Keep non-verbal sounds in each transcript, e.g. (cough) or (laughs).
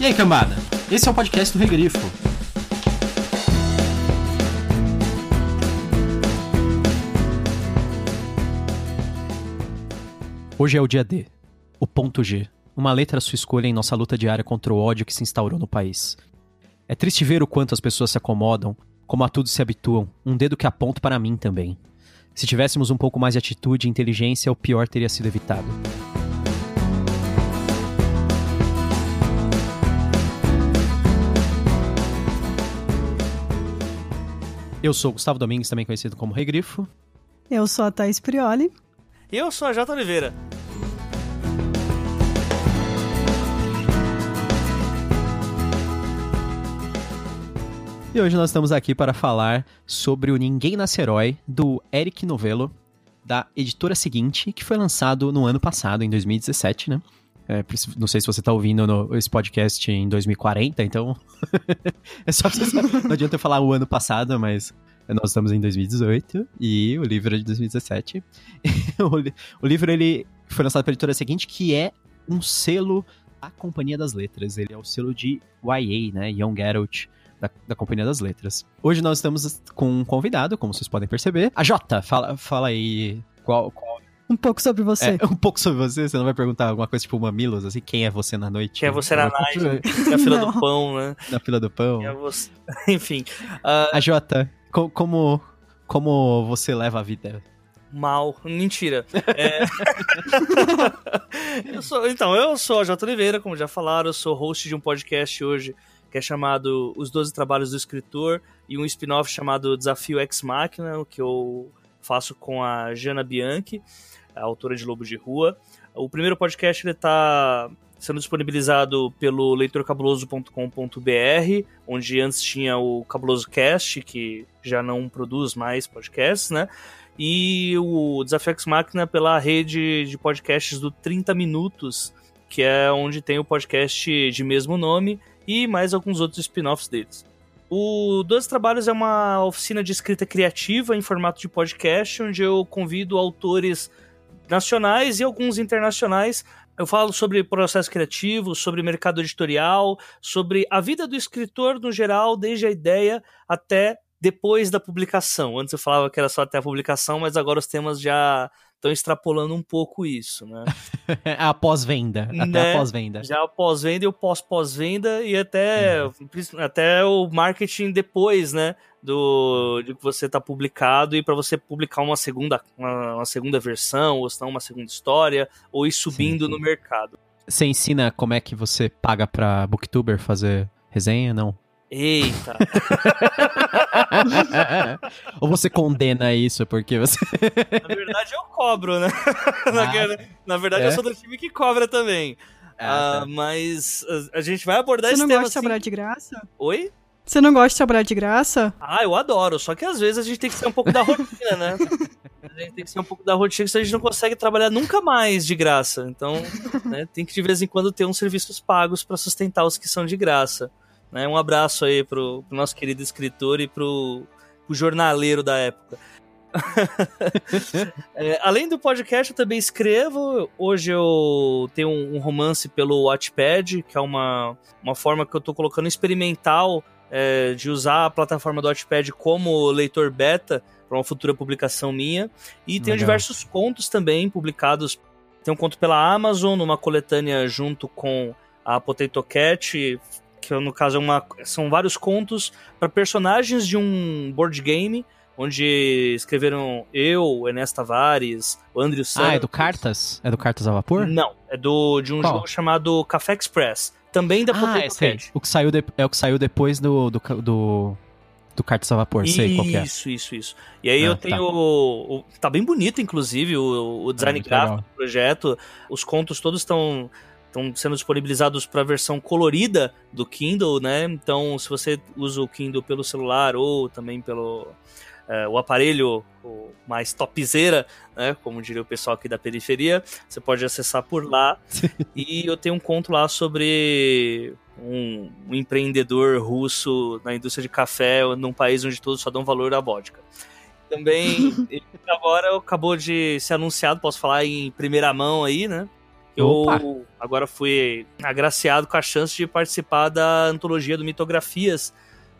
E aí, cambada? Esse é o podcast do Regrifo. Hoje é o dia D, o ponto G, uma letra à sua escolha em nossa luta diária contra o ódio que se instaurou no país. É triste ver o quanto as pessoas se acomodam, como a tudo se habituam, um dedo que aponta para mim também. Se tivéssemos um pouco mais de atitude e inteligência, o pior teria sido evitado. Eu sou Gustavo Domingues, também conhecido como Regrifo. Eu sou a Thaís Prioli. Eu sou a Jota Oliveira. E hoje nós estamos aqui para falar sobre o Ninguém Nasce Herói, do Eric Novello, da editora seguinte, que foi lançado no ano passado, em 2017, né? É, não sei se você está ouvindo no, esse podcast em 2040, então. (laughs) é só você. Não adianta eu falar o ano passado, mas nós estamos em 2018 e o livro é de 2017. (laughs) o, livro ele foi lançado pela editora seguinte, que é um selo da Companhia das Letras. Ele é o selo de YA, né? Young Adult. Da, da, Companhia das Letras. Hoje nós estamos com um convidado, como vocês podem perceber. A Jota, fala, fala aí qual, qual... Um pouco sobre você. É, (laughs) um pouco sobre você. Você não vai perguntar alguma coisa tipo mamilos, assim? Quem é você na noite? Quem é você na night? na fila (laughs) não. do pão, né? Na fila do pão. É você... (laughs) Enfim. Uh... A Jota, co como, como você leva a vida? Mal. Mentira. É... eu sou, então, eu sou a Jota Oliveira, como já falaram, eu sou host de um podcast hoje que é chamado Os Doze Trabalhos do Escritor e um spin-off chamado Desafio Ex Machina, que eu faço com a Jana Bianchi, a autora de Lobo de Rua. O primeiro podcast ele tá sendo disponibilizado pelo leitorcabuloso.com.br, onde antes tinha o Cabuloso Cast, que já não produz mais podcasts, né? E o Desafio Máquina pela rede de podcasts do 30 Minutos, que é onde tem o podcast de mesmo nome e mais alguns outros spin-offs deles. O Dois Trabalhos é uma oficina de escrita criativa em formato de podcast, onde eu convido autores nacionais e alguns internacionais eu falo sobre processo criativo, sobre mercado editorial, sobre a vida do escritor no geral, desde a ideia até depois da publicação. Antes eu falava que era só até a publicação, mas agora os temas já estão extrapolando um pouco isso, né? (laughs) a pós-venda, até né? a pós-venda. Já a pós-venda e o pós-pós-venda e até, uhum. até o marketing depois, né? do de que você está publicado e para você publicar uma segunda uma, uma, segunda versão ou senão uma segunda história ou ir subindo sim, sim. no mercado. Você ensina como é que você paga para booktuber fazer resenha, não? Eita. (laughs) ou você condena isso porque você Na verdade eu cobro, né? (laughs) Ah, na, verdade é? eu sou do time que cobra também. Ah, tá. uh, mas a, gente vai abordar você esse tema Você não gosta assim... de trabalhar de graça? Oi? Você não gosta de trabalhar de graça? Ah, eu adoro. Só que às vezes a gente tem que ser um pouco da rotina, né? A gente tem que ser um pouco da rotina, senão a gente não consegue trabalhar nunca mais de graça. Então, né, tem que de vez em quando ter uns serviços pagos para sustentar os que são de graça. Né? Um abraço aí pro, pro nosso querido escritor e pro, pro jornaleiro da época. (laughs) é, além do podcast, eu também escrevo. Hoje eu tenho um, um romance pelo Watchpad, que é uma, uma forma que eu tô colocando experimental é, de usar a plataforma do Watchpad como leitor beta para uma futura publicação minha. E tenho diversos contos também publicados. Tem um conto pela Amazon, numa coletânea junto com a Potato Cat, que no caso é uma, são vários contos para personagens de um board game, onde escreveram eu, Enes Tavares, o Andrew Santos. Ah, é do Cartas? É do Cartas a Vapor? Não, é do, de um Qual? jogo chamado Café Express também da ah, Potato é. O que saiu de, é o que saiu depois do, do, do, do Cartas a Vapor, isso, sei qual é. Isso, isso, isso. E aí ah, eu tenho. Tá. O, o, tá bem bonito, inclusive, o, o design é, gráfico legal. do projeto. Os contos todos estão estão sendo disponibilizados para a versão colorida do Kindle, né? Então, se você usa o Kindle pelo celular ou também pelo é, o aparelho o mais topzera, né, como diria o pessoal aqui da periferia, você pode acessar por lá. (laughs) e eu tenho um conto lá sobre um, um, empreendedor russo na indústria de café num país onde todos só dão valor à vodka. Também, (laughs) agora acabou de ser anunciado, posso falar em primeira mão aí, né? Eu Opa. agora fui agraciado com a chance de participar da antologia do Mitografias.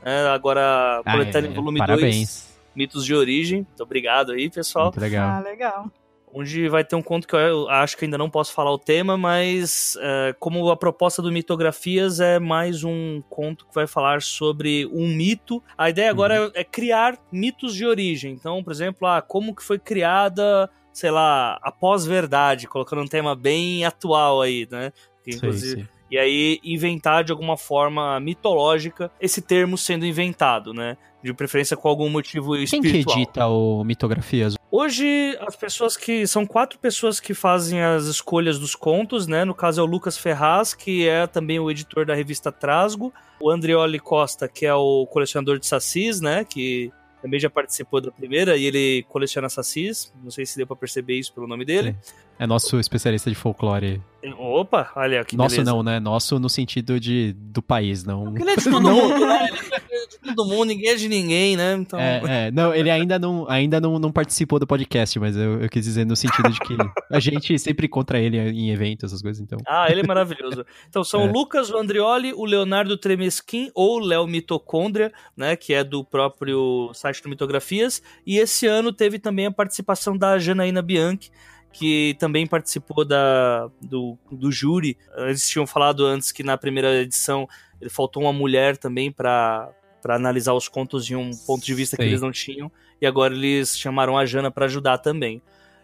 né? agora, Ah, coletânea é, em volume 2, Parabéns. Mitos de Origem. Muito obrigado aí, pessoal. Muito legal. Ah, legal. onde vai ter um conto que eu acho que ainda não posso falar o tema, mas é, como a proposta do Mitografias é mais um conto que vai falar sobre um mito, a ideia agora é, é criar mitos de origem. Então, por exemplo, ah, como que foi criada, sei lá, a pós-verdade, colocando um tema bem atual aí, né? Que, inclusive, sei. e aí inventar de alguma forma mitológica esse termo sendo inventado, né? De preferência com algum motivo Quem que espiritual. edita o Mitografias? Hoje, as pessoas que. São quatro pessoas que fazem as escolhas dos contos, né? No caso é o Lucas Ferraz, que é também o editor da revista Trasgo. O Andrioli Costa, que é o colecionador de sacis, né? Que também já participou da primeira e ele coleciona sacis. Não sei se deu pra perceber isso pelo nome dele. É nosso especialista de folclore. Opa, olha que Nosso beleza. não, né? Nosso no sentido de do país, não. (laughs) Ele é de todo mundo, né? Ele é de todo mundo, ninguém é de ninguém, né? Então. É, é, não, ele ainda não, ainda não, não participou do podcast, mas eu, eu quis dizer no sentido de que a gente sempre encontra ele em eventos, essas coisas, então. Ah, ele é maravilhoso. Então são É. o Lucas, o Andrioli, o Leonardo Tremesquim ou Léo Mitocôndria, né, que é do próprio site do Mitografias, e esse ano teve também a participação da Janaína Bianchi, que também participou da, do, do júri. Eles tinham falado antes que na primeira edição ele faltou uma mulher também para para analisar os contos de um ponto de vista que Sei. eles não tinham, e agora eles chamaram a Jana para ajudar também.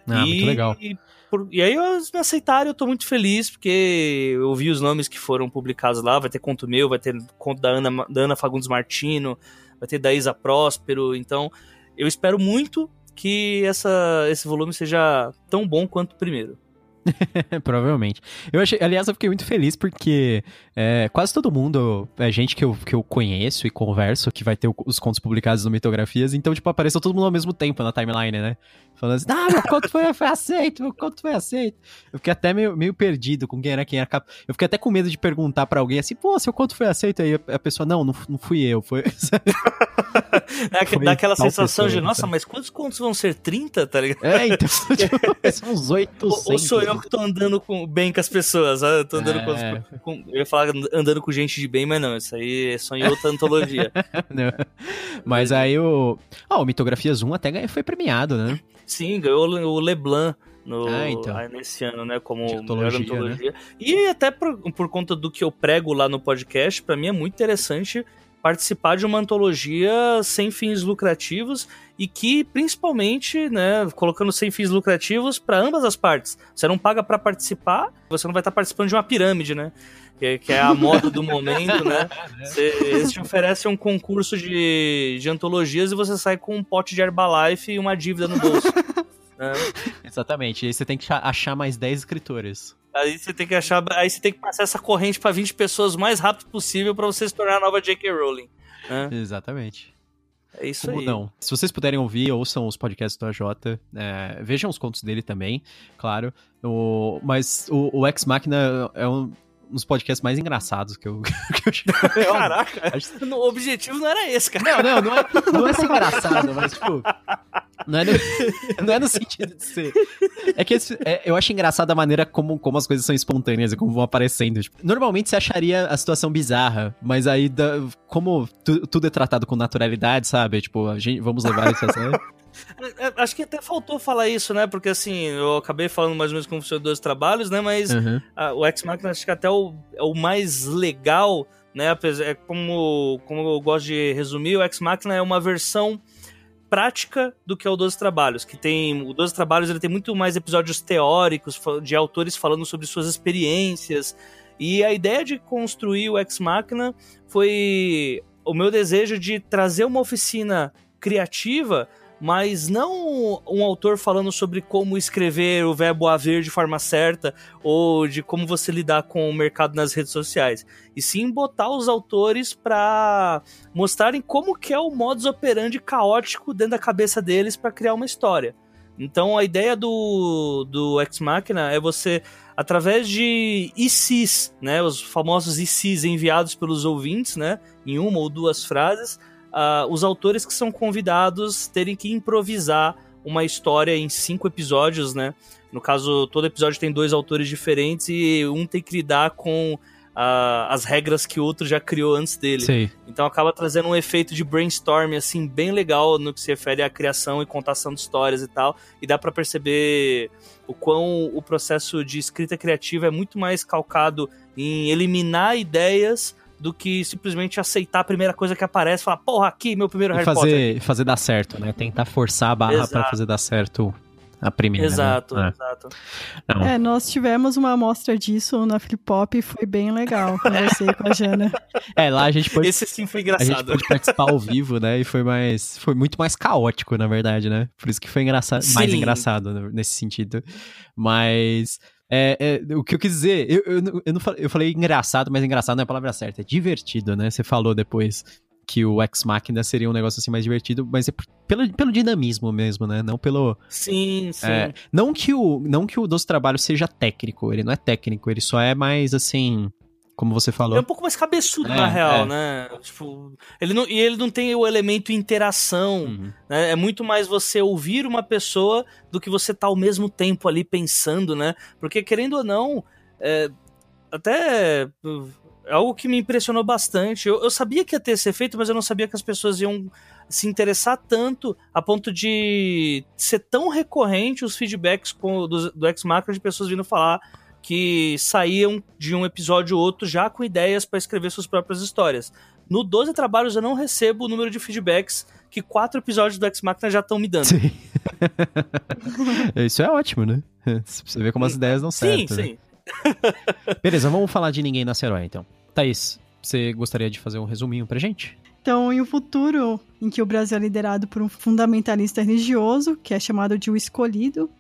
Ah, muito legal. E, por- e aí eles me aceitaram, eu tô muito feliz, porque eu vi os nomes que foram publicados lá, vai ter conto meu, vai ter conto da Ana, da Ana Fagundes Martino, vai ter da Isa Próspero, então eu espero muito que essa, esse volume seja tão bom quanto o primeiro. (laughs) Provavelmente. Eu achei, aliás, eu fiquei muito feliz porque é, quase todo mundo é gente que eu, que eu conheço e converso que vai ter o- os contos publicados no Mitografias, então, tipo, apareceu todo mundo ao mesmo tempo na timeline, né? Falando assim, ah, meu conto foi, foi aceito, meu conto foi aceito. Eu fiquei até meio, meio perdido com quem era quem era cap... Eu fiquei até com medo de perguntar pra alguém assim, pô, seu conto foi aceito? Aí a, pessoa, não, não, não fui eu, foi. (laughs) (laughs) É, Foi dá aquela sensação pessoa, de, nossa, sabe? mas quantos contos vão ser? 30, tá ligado? é, então, tipo, são uns 800. Ou, ou sou eu que tô andando com, bem com as pessoas? Eu tô andando com, É. as- com- Eu ia falar andando com gente de bem, mas não, isso aí é só em outra antologia. (laughs) Mas aí o. Ah, o Mitografias 1 até foi premiado, né? Sim, ganhou o Leblanc no, Ah, então. ah, nesse ano, né? Como antologia, melhor antologia. E até por, por conta do que eu prego lá no podcast, pra mim é muito interessante participar de uma antologia sem fins lucrativos e que, principalmente, né, colocando sem fins lucrativos para ambas as partes. Você não paga pra participar, você não vai estar participando de uma pirâmide, né? Que, que é a moda do momento, né? (laughs) Você, eles te oferecem um concurso de, de antologias e você sai com um pote de Herbalife e uma dívida no bolso. né? (laughs) Exatamente. E aí você tem que cha- achar mais 10 escritores. Aí você tem que achar, aí você tem que passar essa corrente pra 20 pessoas o mais rápido possível pra você se tornar a nova J.K. Rowling. né? Exatamente. É isso Como aí. não? Se vocês puderem ouvir, ouçam os podcasts do AJ. é, vejam os contos dele também, claro. O, mas o, o Ex Machina é um dos podcasts mais engraçados que eu, (laughs) que eu já (laughs) Caraca, Acho- o objetivo não era esse, cara. Não, não, não é, (laughs) não é ser engraçado, mas, tipo. Não é, no, não é no sentido de ser. É que esse- é, eu acho engraçado a maneira como, como as coisas são espontâneas e como vão aparecendo. Tipo, normalmente você acharia a situação bizarra, mas aí, da- como tu- tudo é tratado com naturalidade, sabe? Tipo, a gente, vamos levar isso a sério. É, é, Acho que até faltou falar isso, né? Porque assim, eu acabei falando mais ou menos como funcionam dois trabalhos, né? Mas Uhum. ah, o X-Machina acho que até o, é o mais legal, né? É como, como eu gosto de resumir, o X-Machina é uma versão prática do que é o 12 Trabalhos, que tem o 12 Trabalhos ele tem muito mais episódios teóricos de autores falando sobre suas experiências e a ideia de construir o Ex Machina foi o meu desejo de trazer uma oficina criativa mas não um autor falando sobre como escrever o verbo haver de forma certa ou de como você lidar com o mercado nas redes sociais, e sim botar os autores para mostrarem como que é o modus operandi caótico dentro da cabeça deles para criar uma história. Então a ideia do, do Ex Machina é você, através de ICs, né, os famosos ICs enviados pelos ouvintes, né, em uma ou duas frases, ah, os autores que são convidados terem que improvisar uma história em cinco episódios, né? No caso, todo episódio tem dois autores diferentes e um tem que lidar com uh, as regras que o outro já criou antes dele. Sei. Então acaba trazendo um efeito de brainstorming, assim, bem legal no que se refere à criação e contação de histórias e tal. E dá para perceber o quão o processo de escrita criativa é muito mais calcado em eliminar ideias do que simplesmente aceitar a primeira coisa que aparece e falar, porra, aqui, meu primeiro E Harry fazer, Potter. fazer dar certo, né? Tentar forçar a barra pra fazer dar certo a primeira. né? Exato, É. exato. Não. É, nós tivemos uma amostra disso na Flip Pop e foi bem legal. Conversei com a Jana. É, lá a gente pôde, Esse sim foi a gente engraçado. pôde participar ao vivo, né? E foi mais. Foi muito mais caótico, na verdade, né? Por isso que foi engraçado, mais Sim. engraçado né, nesse sentido. Mas. É, é, o que eu quis dizer, eu, eu, não- eu, não falei, eu falei engraçado, mas engraçado não é a palavra certa, é divertido, né? Você falou depois que o Ex Machina seria um negócio assim mais divertido, mas é pelo, pelo dinamismo mesmo, né? Não pelo. Sim, sim. É, não que o não que o Doce Trabalho seja técnico, ele não é técnico, ele só é mais assim, como você É falou. um pouco mais cabeçudo, É, na real, é. né? Tipo, ele não, e ele não tem o elemento interação. Uhum. né? É muito mais você ouvir uma pessoa do que você tá ao mesmo tempo ali pensando, né? Porque, querendo ou não, é, até é algo que me impressionou bastante. Eu, eu sabia que ia ter esse efeito, mas eu não sabia que as pessoas iam se interessar tanto a ponto de ser tão recorrente os feedbacks com, do, do X-Macro de pessoas vindo falar que saíam de um episódio ou outro já com ideias para escrever suas próprias histórias. No 12 Trabalhos eu não recebo o número de feedbacks que quatro episódios do X-Machina já estão me dando. Sim. (laughs) Isso é ótimo, né? Você vê como as ideias dão Sim, certo. né? sim. (laughs) Beleza, vamos falar de Ninguém Nasce Herói, então. Thaís, você gostaria de fazer um resuminho pra gente? Então, em um futuro em que o Brasil é liderado por um fundamentalista religioso, que é chamado de o escolhido,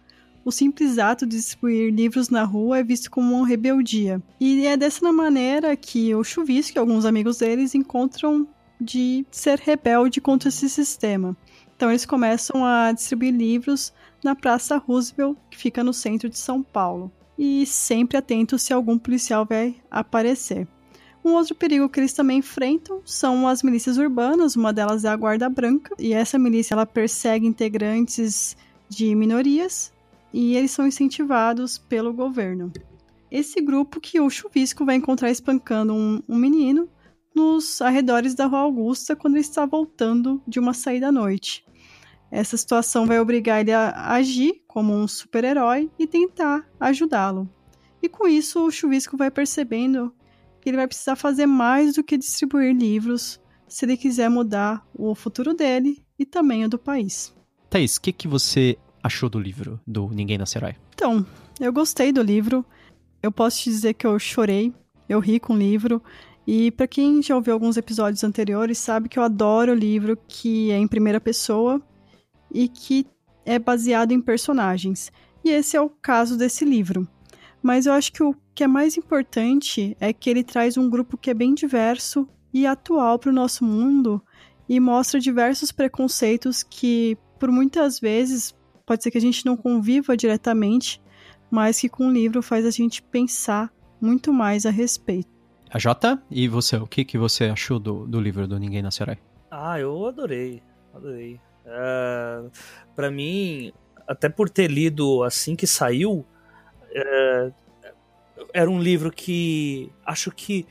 o simples ato de distribuir livros na rua é visto como uma rebeldia. E é dessa maneira que o Chuvisco e alguns amigos deles encontram de ser rebelde contra esse sistema. Então, eles começam a distribuir livros na Praça Roosevelt, que fica no centro de São Paulo. E sempre atentos se algum policial vai aparecer. Um outro perigo que eles também enfrentam são as milícias urbanas, uma delas é a Guarda Branca, e essa milícia ela persegue integrantes de minorias e eles são incentivados pelo governo. Esse grupo que o Chuvisco vai encontrar espancando um, um menino nos arredores da Rua Augusta quando ele está voltando de uma saída à noite. Essa situação vai obrigar ele a agir como um super-herói e tentar ajudá-lo. E com isso, o Chuvisco vai percebendo que ele vai precisar fazer mais do que distribuir livros se ele quiser mudar o futuro dele e também o do país. Thaís, o que, que você achou do livro do Ninguém Nasce Herói? Então, eu gostei do livro. Eu posso te dizer que eu chorei, eu ri com o livro. E para quem já ouviu alguns episódios anteriores, sabe que eu adoro livro que é em primeira pessoa e que é baseado em personagens. E esse é o caso desse livro. Mas eu acho que o que é mais importante é que ele traz um grupo que é bem diverso e atual para o nosso mundo e mostra diversos preconceitos que, por muitas vezes, pode ser que a gente não conviva diretamente, mas que com o livro faz a gente pensar muito mais a respeito. A Jota, e você, o que, que você achou do, do livro do Ninguém Nasce Herói? Ah, eu adorei. Adorei. É, para mim, até por ter lido assim que saiu, é, era um livro que acho que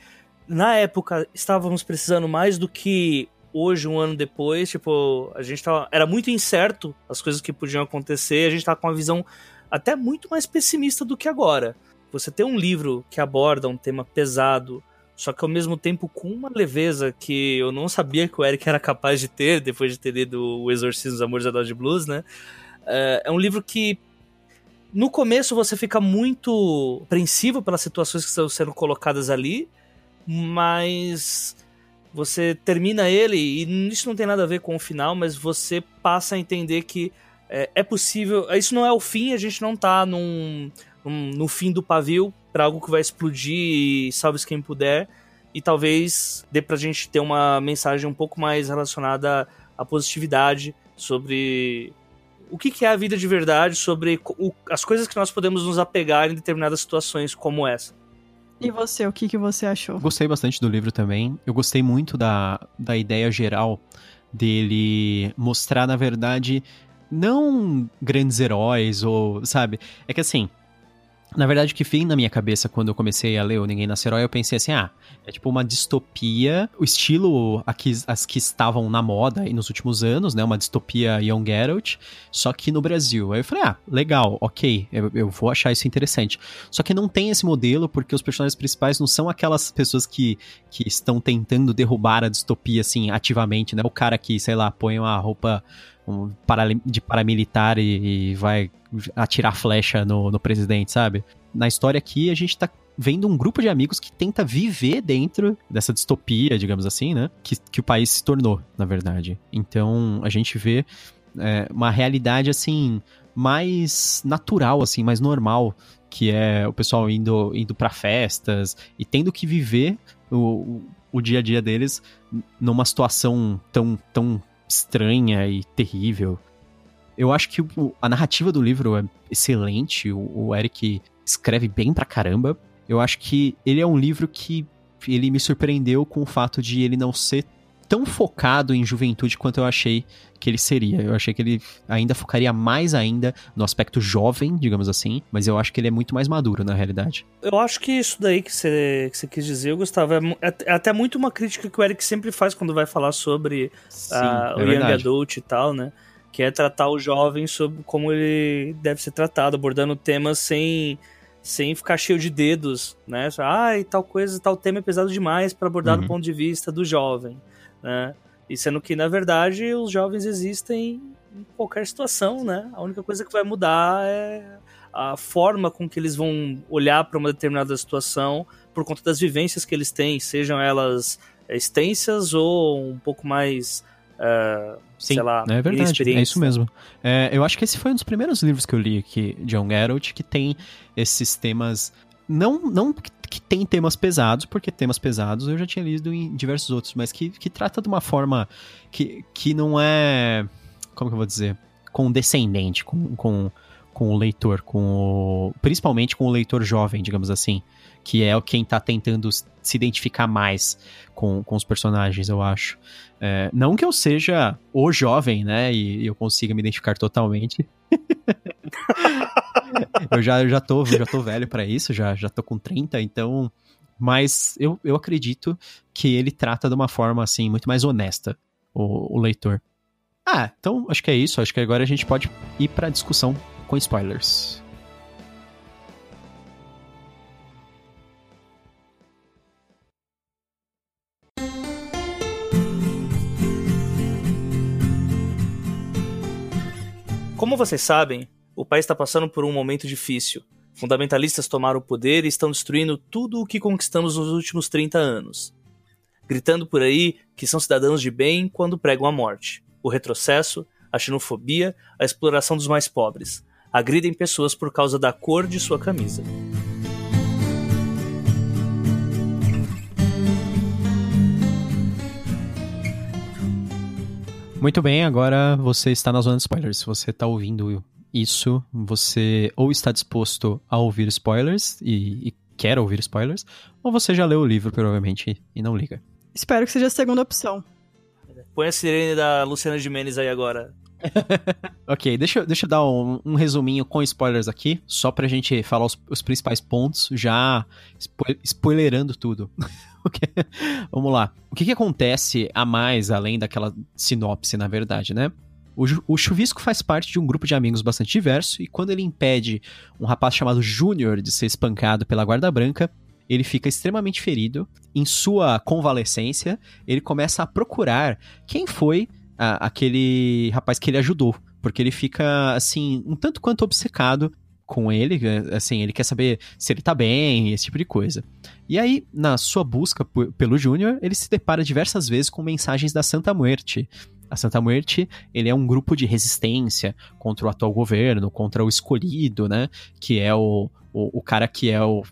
na época estávamos precisando mais do que hoje, um ano depois. Tipo, a gente tava. Era muito incerto as coisas que podiam acontecer, a gente tava com uma visão até muito mais pessimista do que agora. Você ter um livro que aborda um tema pesado, só que ao mesmo tempo com uma leveza que eu não sabia que o Eric era capaz de ter depois de ter lido O Exorcismo dos Amores da Dodge Blues, né? É, é um livro que no começo você fica muito apreensivo pelas situações que estão sendo colocadas ali, mas você termina ele, e isso não tem nada a ver com o final, mas você passa a entender que é, é possível. Isso não é o fim, a gente não tá num, num, no fim do pavio para algo que vai explodir e salve quem puder. E talvez dê pra gente ter uma mensagem um pouco mais relacionada à positividade sobre o que, que é a vida de verdade, sobre o, as coisas que nós podemos nos apegar em determinadas situações como essa. E você, o que, que você achou? Gostei bastante do livro também. Eu gostei muito da, da ideia geral dele mostrar, na verdade, não grandes heróis ou, sabe? É que assim, na verdade, o que vem na minha cabeça quando eu comecei a ler o Ninguém Nasce Herói, eu pensei assim, ah, é tipo uma distopia, o estilo aqui, as que estavam na moda e nos últimos anos, né, uma distopia Young Geralt, só que no Brasil. Aí eu falei, ah, legal, ok, eu, eu vou achar isso interessante. Só que não tem esse modelo porque os personagens principais não são aquelas pessoas que, que estão tentando derrubar a distopia, assim, ativamente, né, o cara que, sei lá, põe uma roupa de paramilitar e, e vai atirar flecha no, no presidente, sabe? Na história aqui, a gente tá vendo um grupo de amigos que tenta viver dentro dessa distopia, digamos assim, né? Que, que o país se tornou, na verdade. Então, a gente vê é, uma realidade, assim, mais natural, assim, mais normal, que é o pessoal indo, indo para festas e tendo que viver o, o dia a dia deles numa situação tão, tão estranha e terrível. Eu acho que o, a narrativa do livro é excelente, o, o Eric escreve bem pra caramba. Eu acho que ele é um livro que ele me surpreendeu com o fato de ele não ser tão focado em juventude quanto eu achei que ele seria. Eu achei que ele ainda focaria mais ainda no aspecto jovem, digamos assim, mas eu acho que ele é muito mais maduro na realidade. Eu acho que isso daí que você, que quis dizer, Gustavo, é, é, é, até muito uma crítica que o Eric sempre faz quando vai falar sobre Sim, uh, o é Young Adult e tal, né? Que é tratar o jovem sobre como ele deve ser tratado, abordando temas sem sem ficar cheio de dedos, né? Ah, e tal coisa, tal tema é pesado demais para abordar uhum. do ponto de vista do jovem né? E sendo que, na verdade, os jovens existem em qualquer situação, né? A única coisa que vai mudar é a forma com que eles vão olhar para uma determinada situação por conta das vivências que eles têm, sejam elas extensas ou um pouco mais, uh, Sim, sei lá, é verdade, é isso mesmo. É, eu acho que esse foi um dos primeiros livros que eu li aqui, John Geralt, que tem esses temas não, não que tem temas pesados, porque temas pesados eu já tinha lido em diversos outros, mas que, que trata de uma forma que, que não é. Como que eu vou dizer? Condescendente com, com, com o leitor, com o, principalmente com o leitor jovem, digamos assim, que é quem tá tentando se identificar mais com, com os personagens, eu acho. É, não que eu seja o jovem, né, e, e eu consiga me identificar totalmente. (laughs) (laughs) eu já, já, tô, já tô velho para isso, já, já tô com 30, então. Mas eu, eu acredito que ele trata de uma forma, assim, muito mais honesta o, o leitor. Ah, então acho que é isso. Acho que agora a gente pode ir pra discussão com spoilers. Como vocês sabem, o país está passando por um momento difícil. Fundamentalistas tomaram o poder e estão destruindo tudo o que conquistamos nos últimos 30 anos. Gritando por aí que são cidadãos de bem quando pregam a morte, o retrocesso, a xenofobia, a exploração dos mais pobres. Agridem pessoas por causa da cor de sua camisa. Muito bem, agora você está na zona de spoilers. Se você está ouvindo isso, você ou está disposto a ouvir spoilers e, e quer ouvir spoilers, ou você já leu o livro, provavelmente, e não liga. Espero que seja a segunda opção. Põe a sirene da Luciana Gimenez aí agora. (laughs) ok, deixa, deixa eu dar um, um, resuminho com spoilers aqui, só pra gente falar os, os principais pontos, já spo spoilerando tudo. (laughs) Vamos lá. O que, que acontece a mais, além daquela sinopse, na verdade, né? O, o Chuvisco faz parte de um grupo de amigos bastante diverso e quando ele impede um rapaz chamado Júnior de ser espancado pela guarda branca, ele fica extremamente ferido. Em sua convalescência, ele começa a procurar quem foi a, aquele rapaz que ele ajudou, porque ele fica assim um tanto quanto obcecado com ele, assim, ele quer saber se ele tá bem, esse tipo de coisa. E aí, na sua busca pelo Júnior, ele se depara diversas vezes com mensagens da Santa Muerte. A Santa Muerte, ele é um grupo de resistência contra o atual governo, contra o escolhido, né? Que é o, o, o cara que é o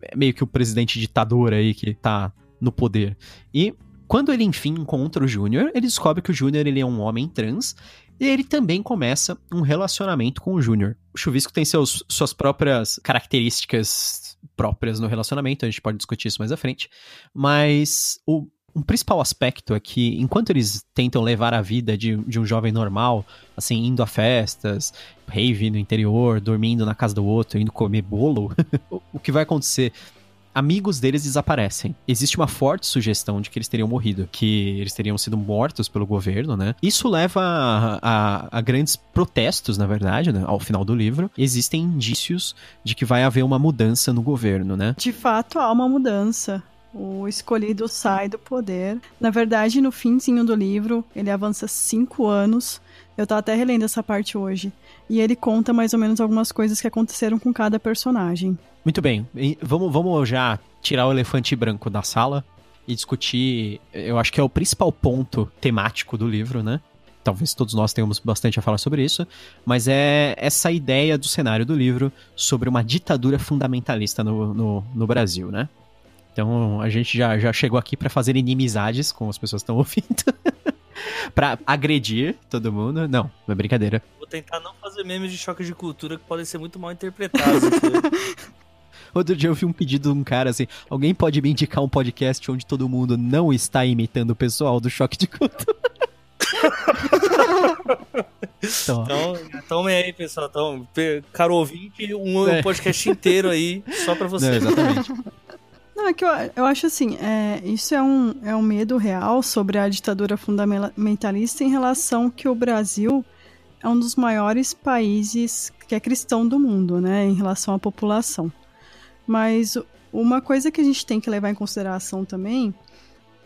é meio que o presidente ditador aí que tá no poder. E quando ele enfim encontra o Júnior, ele descobre que o Júnior ele é um homem trans e ele também começa um relacionamento com o Júnior. O Chuvisco tem seus, suas próprias características próprias no relacionamento, a gente pode discutir isso mais à frente, mas o um principal aspecto é que, enquanto eles tentam levar a vida de, de um jovem normal, assim, indo a festas, rave no interior, dormindo na casa do outro, indo comer bolo, (laughs) o que vai acontecer amigos deles desaparecem. Existe uma forte sugestão de que eles teriam morrido, que eles teriam sido mortos pelo governo, né? Isso leva a, a, a grandes protestos, na verdade, né? ao final do livro. Existem indícios de que vai haver uma mudança no governo, né? De fato, há uma mudança. O escolhido sai do poder. Na verdade, no finzinho do livro, ele avança cinco anos. Eu tô até relendo essa parte hoje. E ele conta mais ou menos algumas coisas que aconteceram com cada personagem. Muito bem. E vamos, vamos já tirar o elefante branco da sala e discutir. Eu acho que é o principal ponto temático do livro, né? Talvez todos nós tenhamos bastante a falar sobre isso, mas é essa ideia do cenário do livro sobre uma ditadura fundamentalista no, no, no Brasil, né? Então a gente já, já chegou aqui para fazer inimizades com as pessoas que estão (laughs) ouvindo. para agredir todo mundo. Não, não é brincadeira. Vou tentar não fazer memes de choque de cultura que podem ser muito mal interpretados. (laughs) Outro dia eu vi um pedido de um cara assim: alguém pode me indicar um podcast onde todo mundo não está imitando o pessoal do choque de cultura? (laughs) então, então, tome aí, pessoal. Então, caro ouvinte, um é. podcast inteiro aí só pra você. Não, exatamente. Não, é que eu, eu acho assim, é, isso é um, é um medo real sobre a ditadura fundamentalista em relação que o Brasil é um dos maiores países que é cristão do mundo, né, em relação à população. Mas uma coisa que a gente tem que levar em consideração também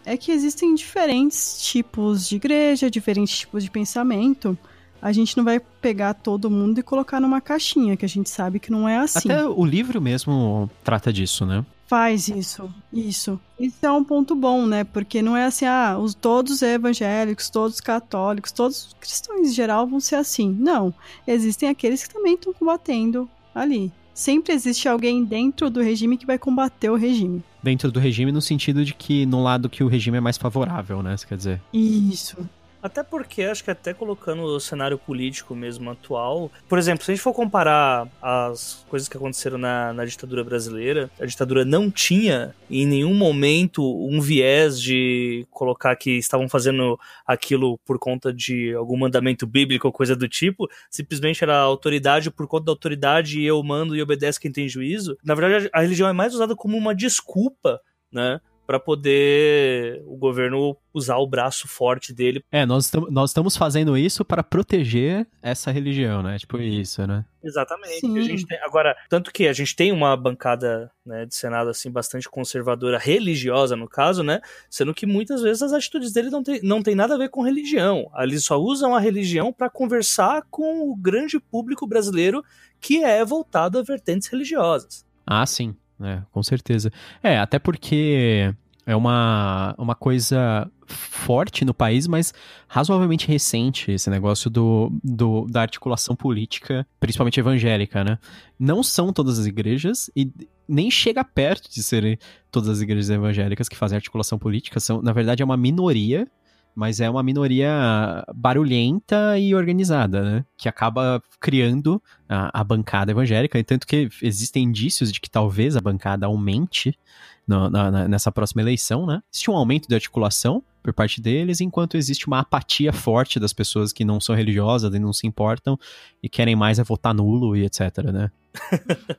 é que existem diferentes tipos de igreja, diferentes tipos de pensamento. A gente não vai pegar todo mundo e colocar numa caixinha, que a gente sabe que não é assim. Até o livro mesmo trata disso, né? Faz isso, isso. Isso é um ponto bom, né? Porque não é assim, ah, os, todos evangélicos, todos católicos, todos cristãos em geral vão ser assim. Não. Existem aqueles que também estão combatendo ali sempre existe alguém dentro do regime que vai combater o regime. Dentro do regime, no sentido de que no lado que o regime é mais favorável, né? Você quer dizer? Isso. Até porque, acho que até colocando o cenário político mesmo atual. Por exemplo, se a gente for comparar as coisas que aconteceram na, na ditadura brasileira, a ditadura não tinha em nenhum momento um viés de colocar que estavam fazendo aquilo por conta de algum mandamento bíblico ou coisa do tipo. Simplesmente era autoridade por conta da autoridade e eu mando e obedeço quem tem juízo. Na verdade, a religião é mais usada como uma desculpa, né? Para poder o governo usar o braço forte dele. É, nós, nós estamos fazendo isso para proteger essa religião, né? Tipo isso, né? Exatamente. A gente tem, agora, tanto que a gente tem uma bancada né, de Senado assim bastante conservadora, religiosa no caso, né? Sendo que muitas vezes as atitudes dele não tem, não tem nada a ver com religião. Eles só usam a religião para conversar com o grande público brasileiro que é voltado a vertentes religiosas. Ah, sim né? Com certeza. É, até porque é uma, uma coisa forte no país, mas razoavelmente recente esse negócio do, do, da articulação política, principalmente evangélica, né? Não são todas as igrejas e nem chega perto de serem todas as igrejas evangélicas que fazem articulação política, são, na verdade, é uma minoria mas é uma minoria barulhenta e organizada, né? Que acaba criando a, a bancada evangélica, e tanto que existem indícios de que talvez a bancada aumente no, na, nessa próxima eleição, né? Existe um aumento de articulação por parte deles, enquanto existe uma apatia forte das pessoas que não são religiosas e não se importam e querem mais é votar nulo e etc, né? (laughs)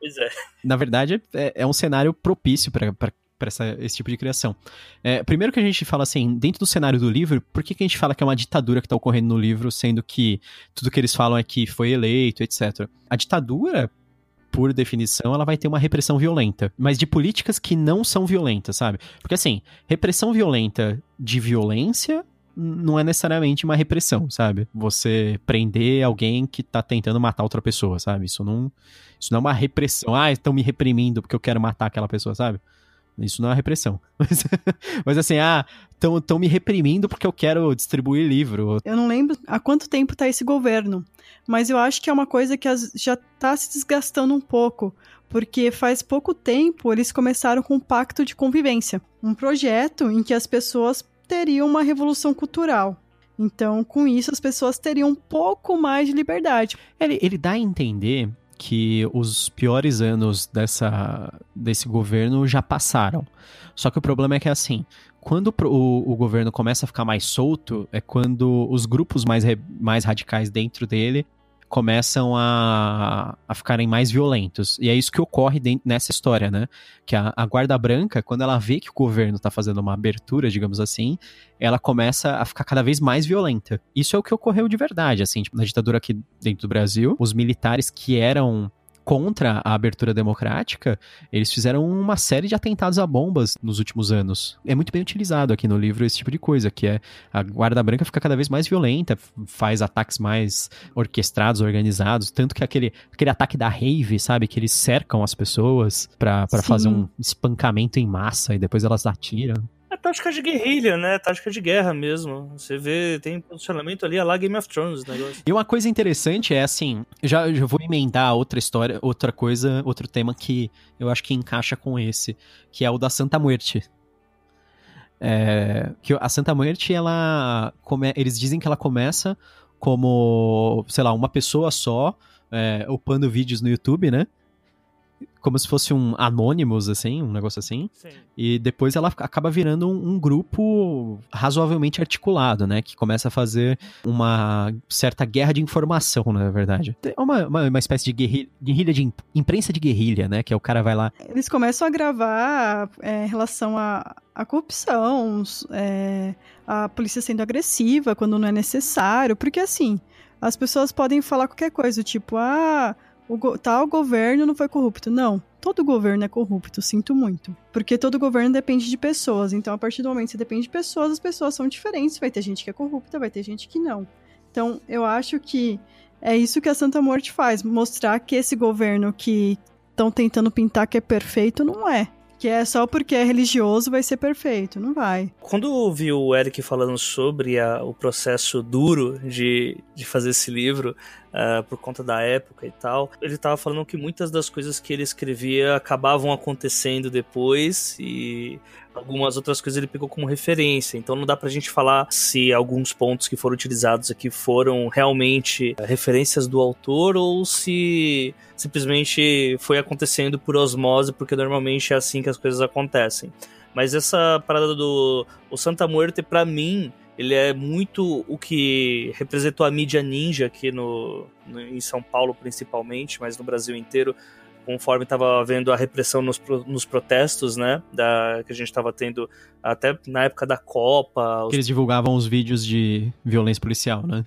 pois é. Na verdade, é, é um cenário propício para para esse tipo de criação. É, primeiro que a gente fala assim, dentro do cenário do livro, por que, que a gente fala que é uma ditadura que está ocorrendo no livro, sendo que tudo que eles falam é que foi eleito, etc. A ditadura, por definição, ela vai ter uma repressão violenta, mas de políticas que não são violentas, sabe? Porque assim, repressão violenta de violência não é necessariamente uma repressão, sabe? Você prender alguém que tá tentando matar outra pessoa, sabe? Isso não, isso não é uma repressão. Ah, estão me reprimindo porque eu quero matar aquela pessoa, sabe? Isso não é repressão. (laughs) Mas, mas assim, ah, estão me reprimindo porque eu quero distribuir livro. Eu não lembro há quanto tempo está esse governo, mas eu acho que é uma coisa que já está se desgastando um pouco, porque faz pouco tempo eles começaram com um pacto de convivência, um projeto em que as pessoas teriam uma revolução cultural. Então, com isso, as pessoas teriam um pouco mais de liberdade. Ele, ele dá a entender que os piores anos dessa, desse governo já passaram. Só que o problema é que, assim, quando o, o governo começa a ficar mais solto, é quando os grupos mais, mais radicais dentro dele começam a, a ficarem mais violentos. E é isso que ocorre dentro, nessa história, né? Que a, a, Guarda Branca, quando ela vê que o governo está fazendo uma abertura, digamos assim, ela começa a ficar cada vez mais violenta. Isso é o que ocorreu de verdade, assim, tipo, na ditadura aqui dentro do Brasil, os militares que eram contra a abertura democrática, eles fizeram uma série de atentados a bombas nos últimos anos. É muito bem utilizado aqui no livro esse tipo de coisa, que é a Guarda Branca fica cada vez mais violenta, faz ataques mais orquestrados, organizados, tanto que aquele, aquele ataque da rave, sabe, que eles cercam as pessoas para fazer um espancamento em massa e depois elas atiram. É tática de guerrilha, né? Tática de guerra mesmo. Você vê, tem posicionamento ali, a lá Game of Thrones o negócio. E uma coisa interessante é assim, já, já vou emendar outra história, outra coisa, outro tema que eu acho que encaixa com esse, que é o da Santa Muerte. É, que a Santa Muerte, ela come, eles dizem que ela começa como, sei lá, uma pessoa só, é, upando vídeos no YouTube, né? Como se fosse um Anonymous, assim, um negócio assim. Sim. E depois ela acaba virando um, um, grupo razoavelmente articulado, né? Que começa a fazer uma certa guerra de informação, na verdade. É uma, uma, uma espécie de guerrilha, guerrilha de imprensa de guerrilha, né? Que é o cara vai lá. Eles começam a gravar é, em relação a, a corrupção, é, a polícia sendo agressiva quando não é necessário, porque assim. As pessoas podem falar qualquer coisa, tipo, ah, o tal governo não foi corrupto. Não, todo governo é corrupto, sinto muito. Porque todo governo depende de pessoas. Então, a partir do momento que você depende de pessoas, as pessoas são diferentes. Vai ter gente que é corrupta, vai ter gente que não. Então, eu acho que é isso que a Santa Morte faz: mostrar que esse governo que estão tentando pintar que é perfeito não é que é só porque é religioso vai ser perfeito. Não vai. Quando eu vi o Eric falando sobre a, o processo duro de, de fazer esse livro, uh, por conta da época e tal, ele tava falando que muitas das coisas que ele escrevia acabavam acontecendo depois e algumas outras coisas ele pegou como referência. Então não dá pra gente falar se alguns pontos que foram utilizados aqui foram realmente eh, referências do autor ou se simplesmente foi acontecendo por osmose, porque normalmente é assim que as coisas acontecem. Mas essa parada do o Santa Muerte, para mim, ele é muito o que representou a mídia ninja aqui no, no, em São Paulo principalmente, mas no Brasil inteiro, conforme estava havendo a repressão nos, nos protestos, né, da, que a gente estava tendo até na época da Copa. Os... Que eles divulgavam os vídeos de violência policial, né?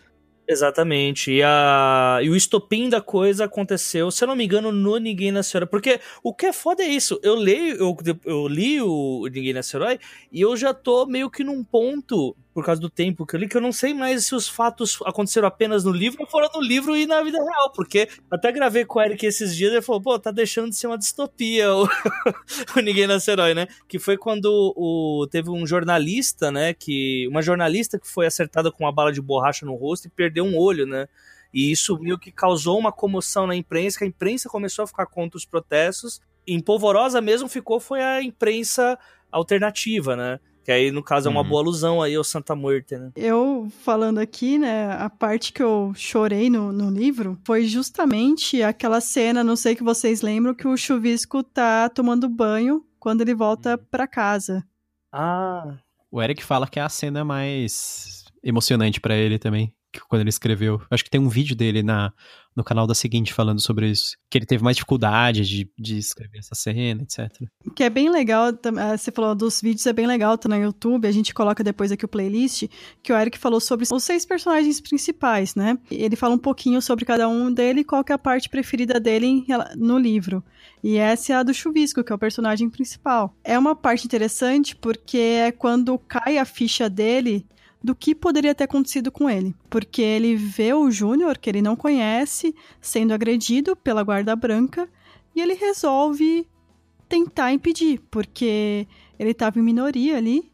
Exatamente. E, a... e o estopim da coisa aconteceu, se eu não me engano, no Ninguém Nasce Herói. Porque o que é foda é isso. Eu leio, eu, eu li o Ninguém Nasce Herói e eu já tô meio que num ponto por causa do tempo que eu li, que eu não sei mais se os fatos aconteceram apenas no livro ou foram no livro e na vida real, porque até gravei com o Eric esses dias e ele falou, pô, tá deixando de ser uma distopia o, (laughs) o Ninguém Nasce Herói, né? Que foi quando o, teve um jornalista, né, que uma jornalista que foi acertada com uma bala de borracha no rosto e perdeu um olho, né? E isso meio que causou uma comoção na imprensa, que a imprensa começou a ficar contra os protestos. Em polvorosa mesmo ficou foi a imprensa alternativa, né? Que aí, no caso, é uma uhum. boa alusão aí ao Santa Muerte, né? Eu, falando aqui, né, a parte que eu chorei no, no livro foi justamente aquela cena, não sei que vocês lembram, que o Chuvisco tá tomando banho quando ele volta uhum. para casa. Ah. O Eric fala que é a cena mais emocionante para ele também quando ele escreveu. Acho que tem um vídeo dele na, no canal da seguinte falando sobre isso. Que ele teve mais dificuldade de, de escrever essa cena, etc. Que é bem legal, eh, você falou dos vídeos, é bem legal, tá no YouTube, a gente coloca depois aqui o playlist, que o Eric falou sobre os seis personagens principais, né? Ele fala um pouquinho sobre cada um dele e qual que é a parte preferida dele no livro. E essa é a do Chuvisco, que é o personagem principal. É uma parte interessante porque é quando cai a ficha dele do que poderia ter acontecido com ele. Porque ele vê o Júnior, que ele não conhece, sendo agredido pela guarda branca, e ele resolve tentar impedir, porque ele estava em minoria ali.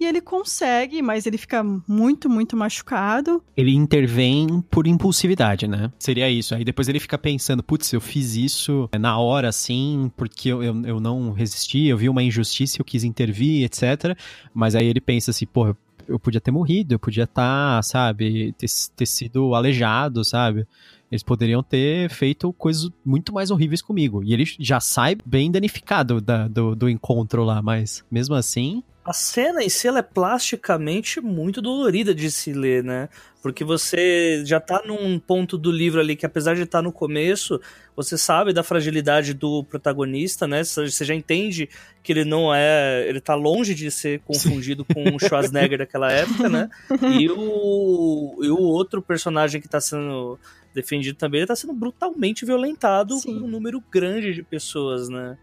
E ele consegue, mas ele fica muito, muito machucado. Ele intervém por impulsividade, né? Seria isso. Aí depois ele fica pensando, putz, eu fiz isso na hora, assim, porque eu, eu, eu não resisti, eu vi uma injustiça, eu quis intervir, etc. Mas aí ele pensa assim, pô, eu podia ter morrido, eu podia estar, tá, sabe, ter, ter sido aleijado, sabe? Eles poderiam ter feito coisas muito mais horríveis comigo. E ele já sai bem danificado da, do, do encontro lá, mas mesmo assim. A cena em si ela é plasticamente muito dolorida de se ler, né? Porque você já tá num ponto do livro ali que, apesar de estar tá no começo, você sabe da fragilidade do protagonista, né? Você já entende que ele não é. Ele tá longe de ser confundido com o Schwarzenegger daquela época, né? (laughs) E o, e o outro personagem que tá sendo defendido também, ele tá sendo brutalmente violentado Sim. por um número grande de pessoas, né?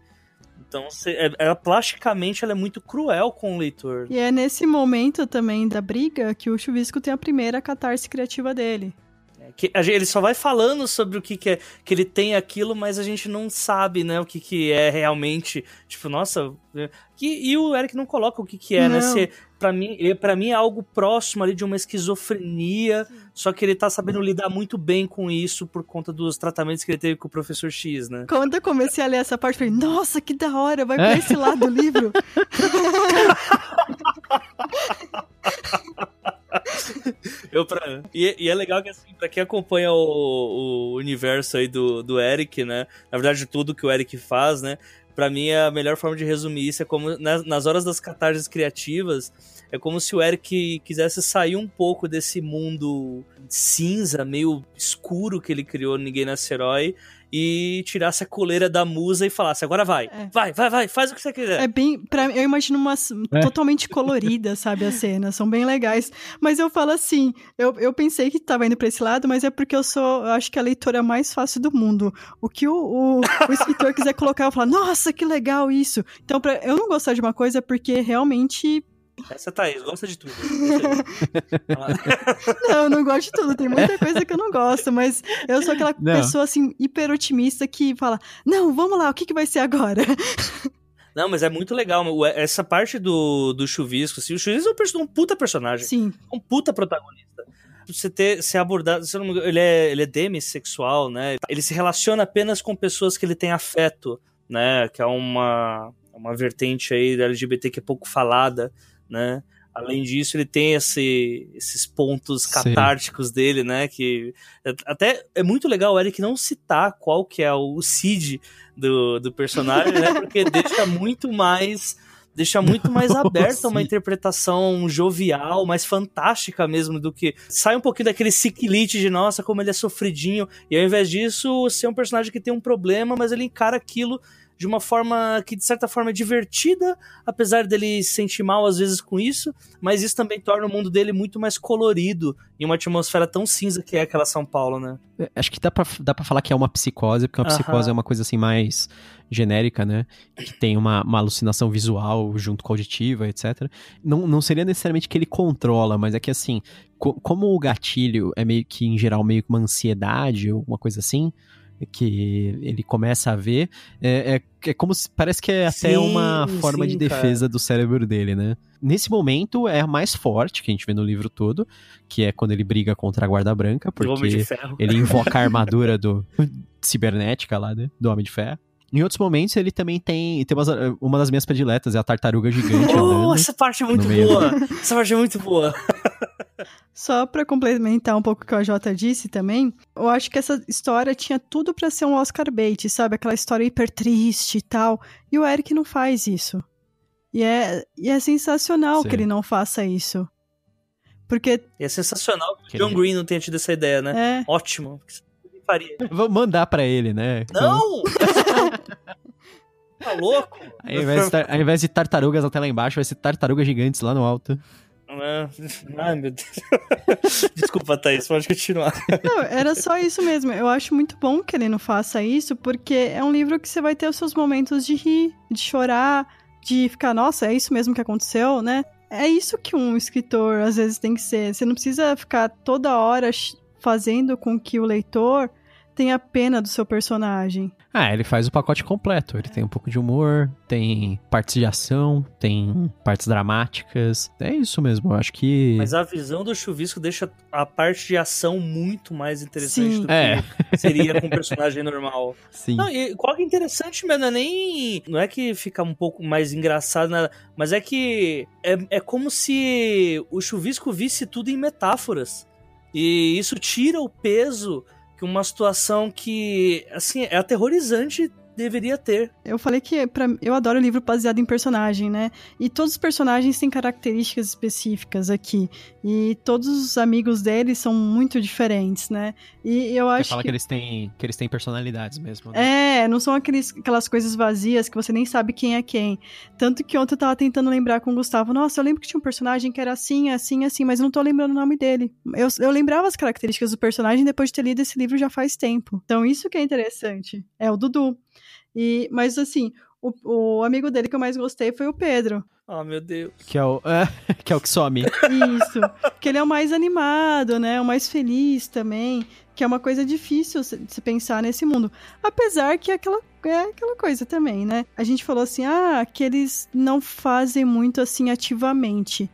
Então, é, ela, plasticamente, ela é muito cruel com o leitor. E é nesse momento também da briga que o Chuvisco tem a primeira catarse criativa dele. É, que ele só vai falando sobre o que, que é que ele tem aquilo, mas a gente não sabe, né, o que, que é realmente. Tipo, nossa. E, e o Eric não coloca o que, que é, né, não. né? Se, para mim, para mim é algo próximo ali de uma esquizofrenia, Sim. só que ele tá sabendo lidar muito bem com isso por conta dos tratamentos que ele teve com o professor X, né? Quando eu comecei a ler essa parte, eu falei, nossa, que da hora, vai pra esse lado do livro. (laughs) eu pra... e, e, é legal que, assim, pra quem acompanha o, o universo aí do, do Eric, né? Na verdade, tudo que o Eric faz, né? Para mim a melhor forma de resumir isso. É como nas, nas horas das catarses criativas é como se o Eric quisesse sair um pouco desse mundo cinza, meio escuro que ele criou Ninguém Nasce Herói e tirasse a coleira da musa e falasse: agora vai, é. vai, vai, vai, faz o que você quiser. É bem. Pra, eu imagino umas é. totalmente coloridas, sabe, as cenas, são bem legais. Mas eu falo assim: eu, eu pensei que tava indo pra esse lado, mas é porque eu sou, eu acho que a leitora mais fácil do mundo. O que o, o, o escritor quiser colocar, eu falo: nossa, que legal isso. Então, pra eu não gostar de uma coisa é porque realmente essa Thaís gosta de tudo. (laughs) não, eu não gosto de tudo. Tem muita coisa que eu não gosto, mas eu sou aquela não. pessoa assim, hiper otimista que fala: Não, vamos lá, o que, que vai ser agora? (laughs) Não, mas é muito legal. Essa parte do, do chuvisco, assim, o chuvisco é um, puta personagem. Sim. Um puta protagonista. Você ter ser abordado, se não, ele é ele é demissexual, né? Ele se relaciona apenas com pessoas que ele tem afeto, né? Que é uma uma vertente aí da LGBT que é pouco falada né? Além disso, ele tem esse, esses pontos catárticos Sim. dele, né? Que até é muito legal o Eric não citar qual que é o Cid do, do personagem, né? Porque (laughs) deixa muito mais deixa muito mais aberta uma interpretação jovial, mais fantástica mesmo do que sai um pouquinho daquele ciclite de nossa, como ele é sofridinho, e ao invés disso, ser um personagem que tem um problema, mas ele encara aquilo de uma forma que, de certa forma, é divertida, apesar dele se sentir mal às vezes com isso, mas isso também torna o mundo dele muito mais colorido em uma atmosfera tão cinza que é aquela São Paulo, né? É, acho que dá pra, dá pra falar que é uma psicose, porque uma psicose é uma coisa assim mais genérica, né? Que tem uma, uma alucinação visual junto com a auditiva, etc. Não, não seria necessariamente que ele controla, mas é que assim, co como o gatilho é meio que, em geral, meio que uma ansiedade ou uma coisa assim, que ele começa a ver, é, é, é como se, parece que é até sim, uma forma sim, de defesa cara. do cérebro dele, né? Nesse momento é a mais forte que a gente vê no livro todo, que é quando ele briga contra a Guarda Branca, porque ele invoca a (laughs) armadura do cibernética lá, né? Do Homem de Ferro. Em outros momentos, ele também tem. tem uma, uma das minhas prediletas, é a tartaruga gigante. oh, essa parte é muito boa! essa parte é muito boa. Só para complementar um pouco o que o Jota disse também, eu acho que essa história tinha tudo para ser um Oscar bait, sabe? Aquela história hiper triste e tal. E o Eric não faz isso. E é, e é sensacional Sim. que ele não faça isso. Porque. E é sensacional que o John Green não tenha tido essa ideia, né? É. Ótimo. Faria. (laughs) Vou mandar para ele, né? Não! (laughs) tá louco? Ao invés, de, ao invés de tartarugas até lá embaixo, vai ser tartarugas gigantes lá no alto. Ai, meu Deus. (laughs) Desculpa, Thaís, pode continuar. Não, era só isso mesmo. Eu acho muito bom que ele não faça isso, porque é um livro que você vai ter os seus momentos de rir, de chorar, de ficar, nossa, é isso mesmo que aconteceu, né? É isso que um escritor às vezes tem que ser. Você não precisa ficar toda hora fazendo com que o leitor tenha pena do seu personagem. Ah, ele faz o pacote completo. Ele tem um pouco de humor, tem partes de ação, tem partes dramáticas. É isso mesmo, eu acho que. Mas a visão do chuvisco deixa a parte de ação muito mais interessante Sim. do que É. seria com um personagem normal. (laughs) Sim. Não, e qual que é interessante, mas não é nem. Não é que fica um pouco mais engraçado, nada, mas é que é, é como se o chuvisco visse tudo em metáforas. E isso tira o peso que uma situação que, assim, é aterrorizante deveria ter. Eu falei que pra, eu adoro livro baseado em personagem, né? E todos os personagens têm características específicas aqui. E todos os amigos deles são muito diferentes, né? E eu Você acho fala que... que. eles têm que eles têm personalidades mesmo. né? É, não são aqueles, aquelas coisas vazias que você nem sabe quem é quem. Tanto que ontem eu tava tentando lembrar com o Gustavo. Nossa, eu lembro que tinha um personagem que era assim, assim, assim, mas eu não tô lembrando o nome dele. Eu, eu lembrava as características do personagem depois de ter lido esse livro já faz tempo. Então isso que é interessante. É o Dudu. E, mas assim, o, o amigo dele que eu mais gostei foi o Pedro. Oh, meu Deus. Que é o (laughs) que é o que some. Isso. que ele é o mais animado, né? O mais feliz também. Que é uma coisa difícil se pensar nesse mundo. Apesar que é aquela, é aquela coisa também, né? A gente falou assim, ah, que eles não fazem muito assim ativamente.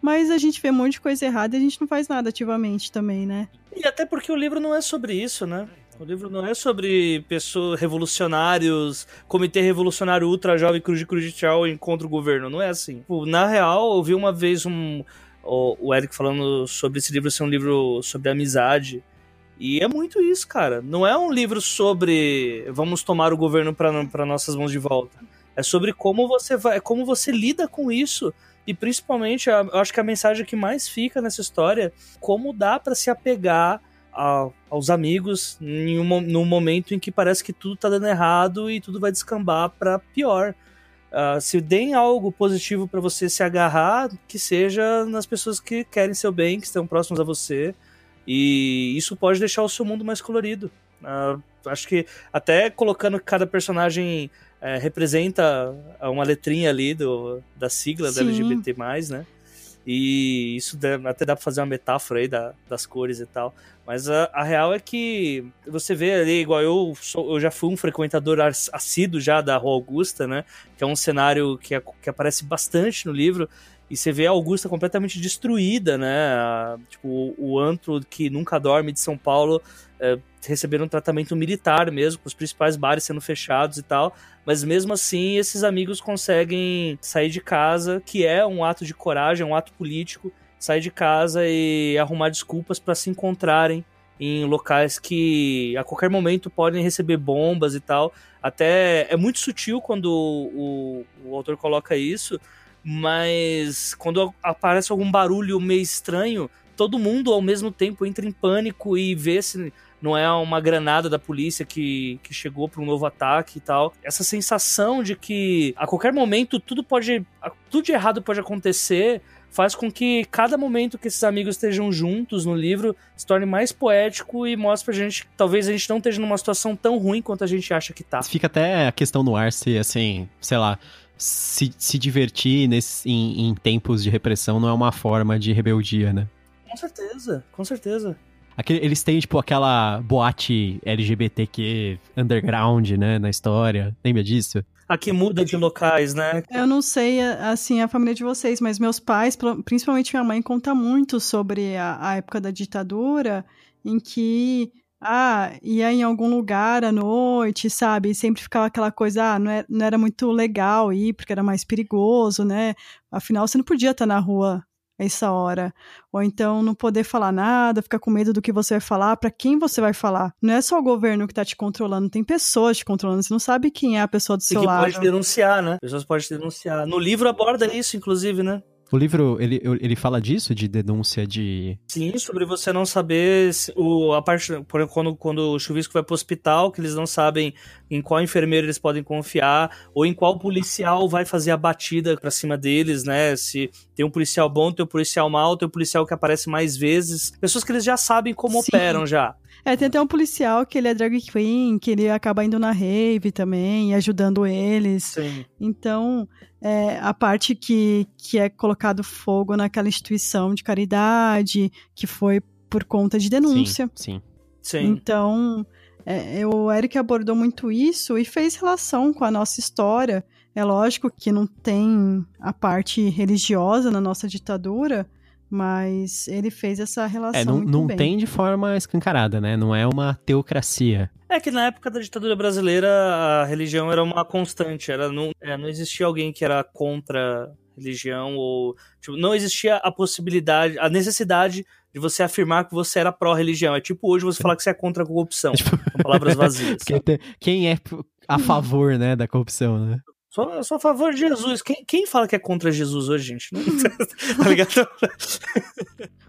Mas a gente vê um monte de coisa errada e a gente não faz nada ativamente também, né? E até porque o livro não é sobre isso, né? O livro não é sobre pessoas revolucionários, comitê revolucionário ultra jovem cruz de cruz de tchau contra o governo. Não é assim. Tipo, Na real, eu vi uma vez um o, Eric falando sobre esse livro ser um livro sobre amizade. E é muito isso, cara. Não é um livro sobre vamos tomar o governo para nossas mãos de volta. É sobre como você vai, como você lida com isso. E principalmente, eu acho que a mensagem que mais fica nessa história, como dá pra se apegar a- aos amigos em um, num momento em que parece que tudo tá dando errado e tudo vai descambar pra pior. Ah, se deem algo positivo pra você se agarrar, que seja nas pessoas que querem seu bem, que estão próximas a você. E isso pode deixar o seu mundo mais colorido. Ah, acho que até colocando que cada personagem eh, representa uma letrinha ali do, da sigla da Sim. LGBT, né? E isso até dá pra fazer uma metáfora aí da- das cores e tal. Mas a, a real é que você vê ali, igual eu, sou- eu já fui um frequentador as- assíduo já da Rua Augusta, né? Que é um cenário que, que aparece bastante no livro. E você vê a Augusta completamente destruída, né? Tipo, o antro que nunca dorme de São Paulo é, receberam um tratamento militar mesmo, com os principais bares sendo fechados e tal. Mas mesmo assim, esses amigos conseguem sair de casa, que é um ato de coragem, um ato político, sair de casa e arrumar desculpas para se encontrarem em locais que a qualquer momento podem receber bombas e tal. Até é muito sutil quando o, o autor coloca isso, mas quando aparece algum barulho meio estranho, todo mundo ao mesmo tempo entra em pânico e vê se não é uma granada da polícia que, que chegou para um novo ataque e tal. Essa sensação de que a qualquer momento tudo pode. tudo de errado pode acontecer faz com que cada momento que esses amigos estejam juntos no livro se torne mais poético e mostre pra gente que talvez a gente não esteja numa situação tão ruim quanto a gente acha que tá. Fica até a questão no ar se, assim, sei lá, se, se divertir nesse, em, em tempos de repressão não é uma forma de rebeldia, né? Com certeza, com certeza. Aquele- eles têm, tipo, aquela boate LGBTQ underground, né, na história. Lembra disso? Aqui muda de locais, né? Eu não sei, assim, a família de vocês, mas meus pais, principalmente minha mãe, conta muito sobre a, a época da ditadura, em que, ah, ia em algum lugar à noite, sabe? E sempre ficava aquela coisa, ah, não era, não era muito legal ir, porque era mais perigoso, né? Afinal, você não podia estar na rua essa hora. Ou então não poder falar nada, ficar com medo do que você vai falar, para quem você vai falar. Não é só o governo que tá te controlando, tem pessoas te controlando, você não sabe quem é a pessoa do E seu que lado. pode denunciar, né? Pessoas podem denunciar. No livro aborda isso, inclusive, né? O livro, ele, ele fala disso, de denúncia de... Sim, sobre você não saber se- o, a parte. por- Quando, quando o chuvisco vai pro hospital, que eles não sabem em qual enfermeiro eles podem confiar, ou em qual policial vai fazer a batida pra cima deles, né? Se tem um policial bom, tem um policial mau, tem um policial que aparece mais vezes. Pessoas que eles já sabem como Sim. operam já. É, tem até um policial que ele é drag queen, que ele acaba indo na rave também, e ajudando eles. Sim. Então, é, a parte que, que é colocado fogo naquela instituição de caridade, que foi por conta de denúncia. Sim, sim. Sim. Então, É, o Eric abordou muito isso e fez relação com a nossa história. É lógico que não tem a parte religiosa na nossa ditadura, mas ele fez essa relação. É, não, muito não bem. tem de forma escancarada, né? Não é uma teocracia. É que na época da ditadura brasileira a religião era uma constante, era não, é, não existia alguém que era contra religião ou tipo, não existia a possibilidade, a necessidade de você afirmar que você era pró-religião. É tipo hoje você falar que você é contra a corrupção, (laughs) com palavras vazias. Quem é a favor, né, da corrupção, né? Só, só a favor de Jesus. Quem, quem fala que é contra Jesus hoje, gente? Não, (laughs) tá ligado?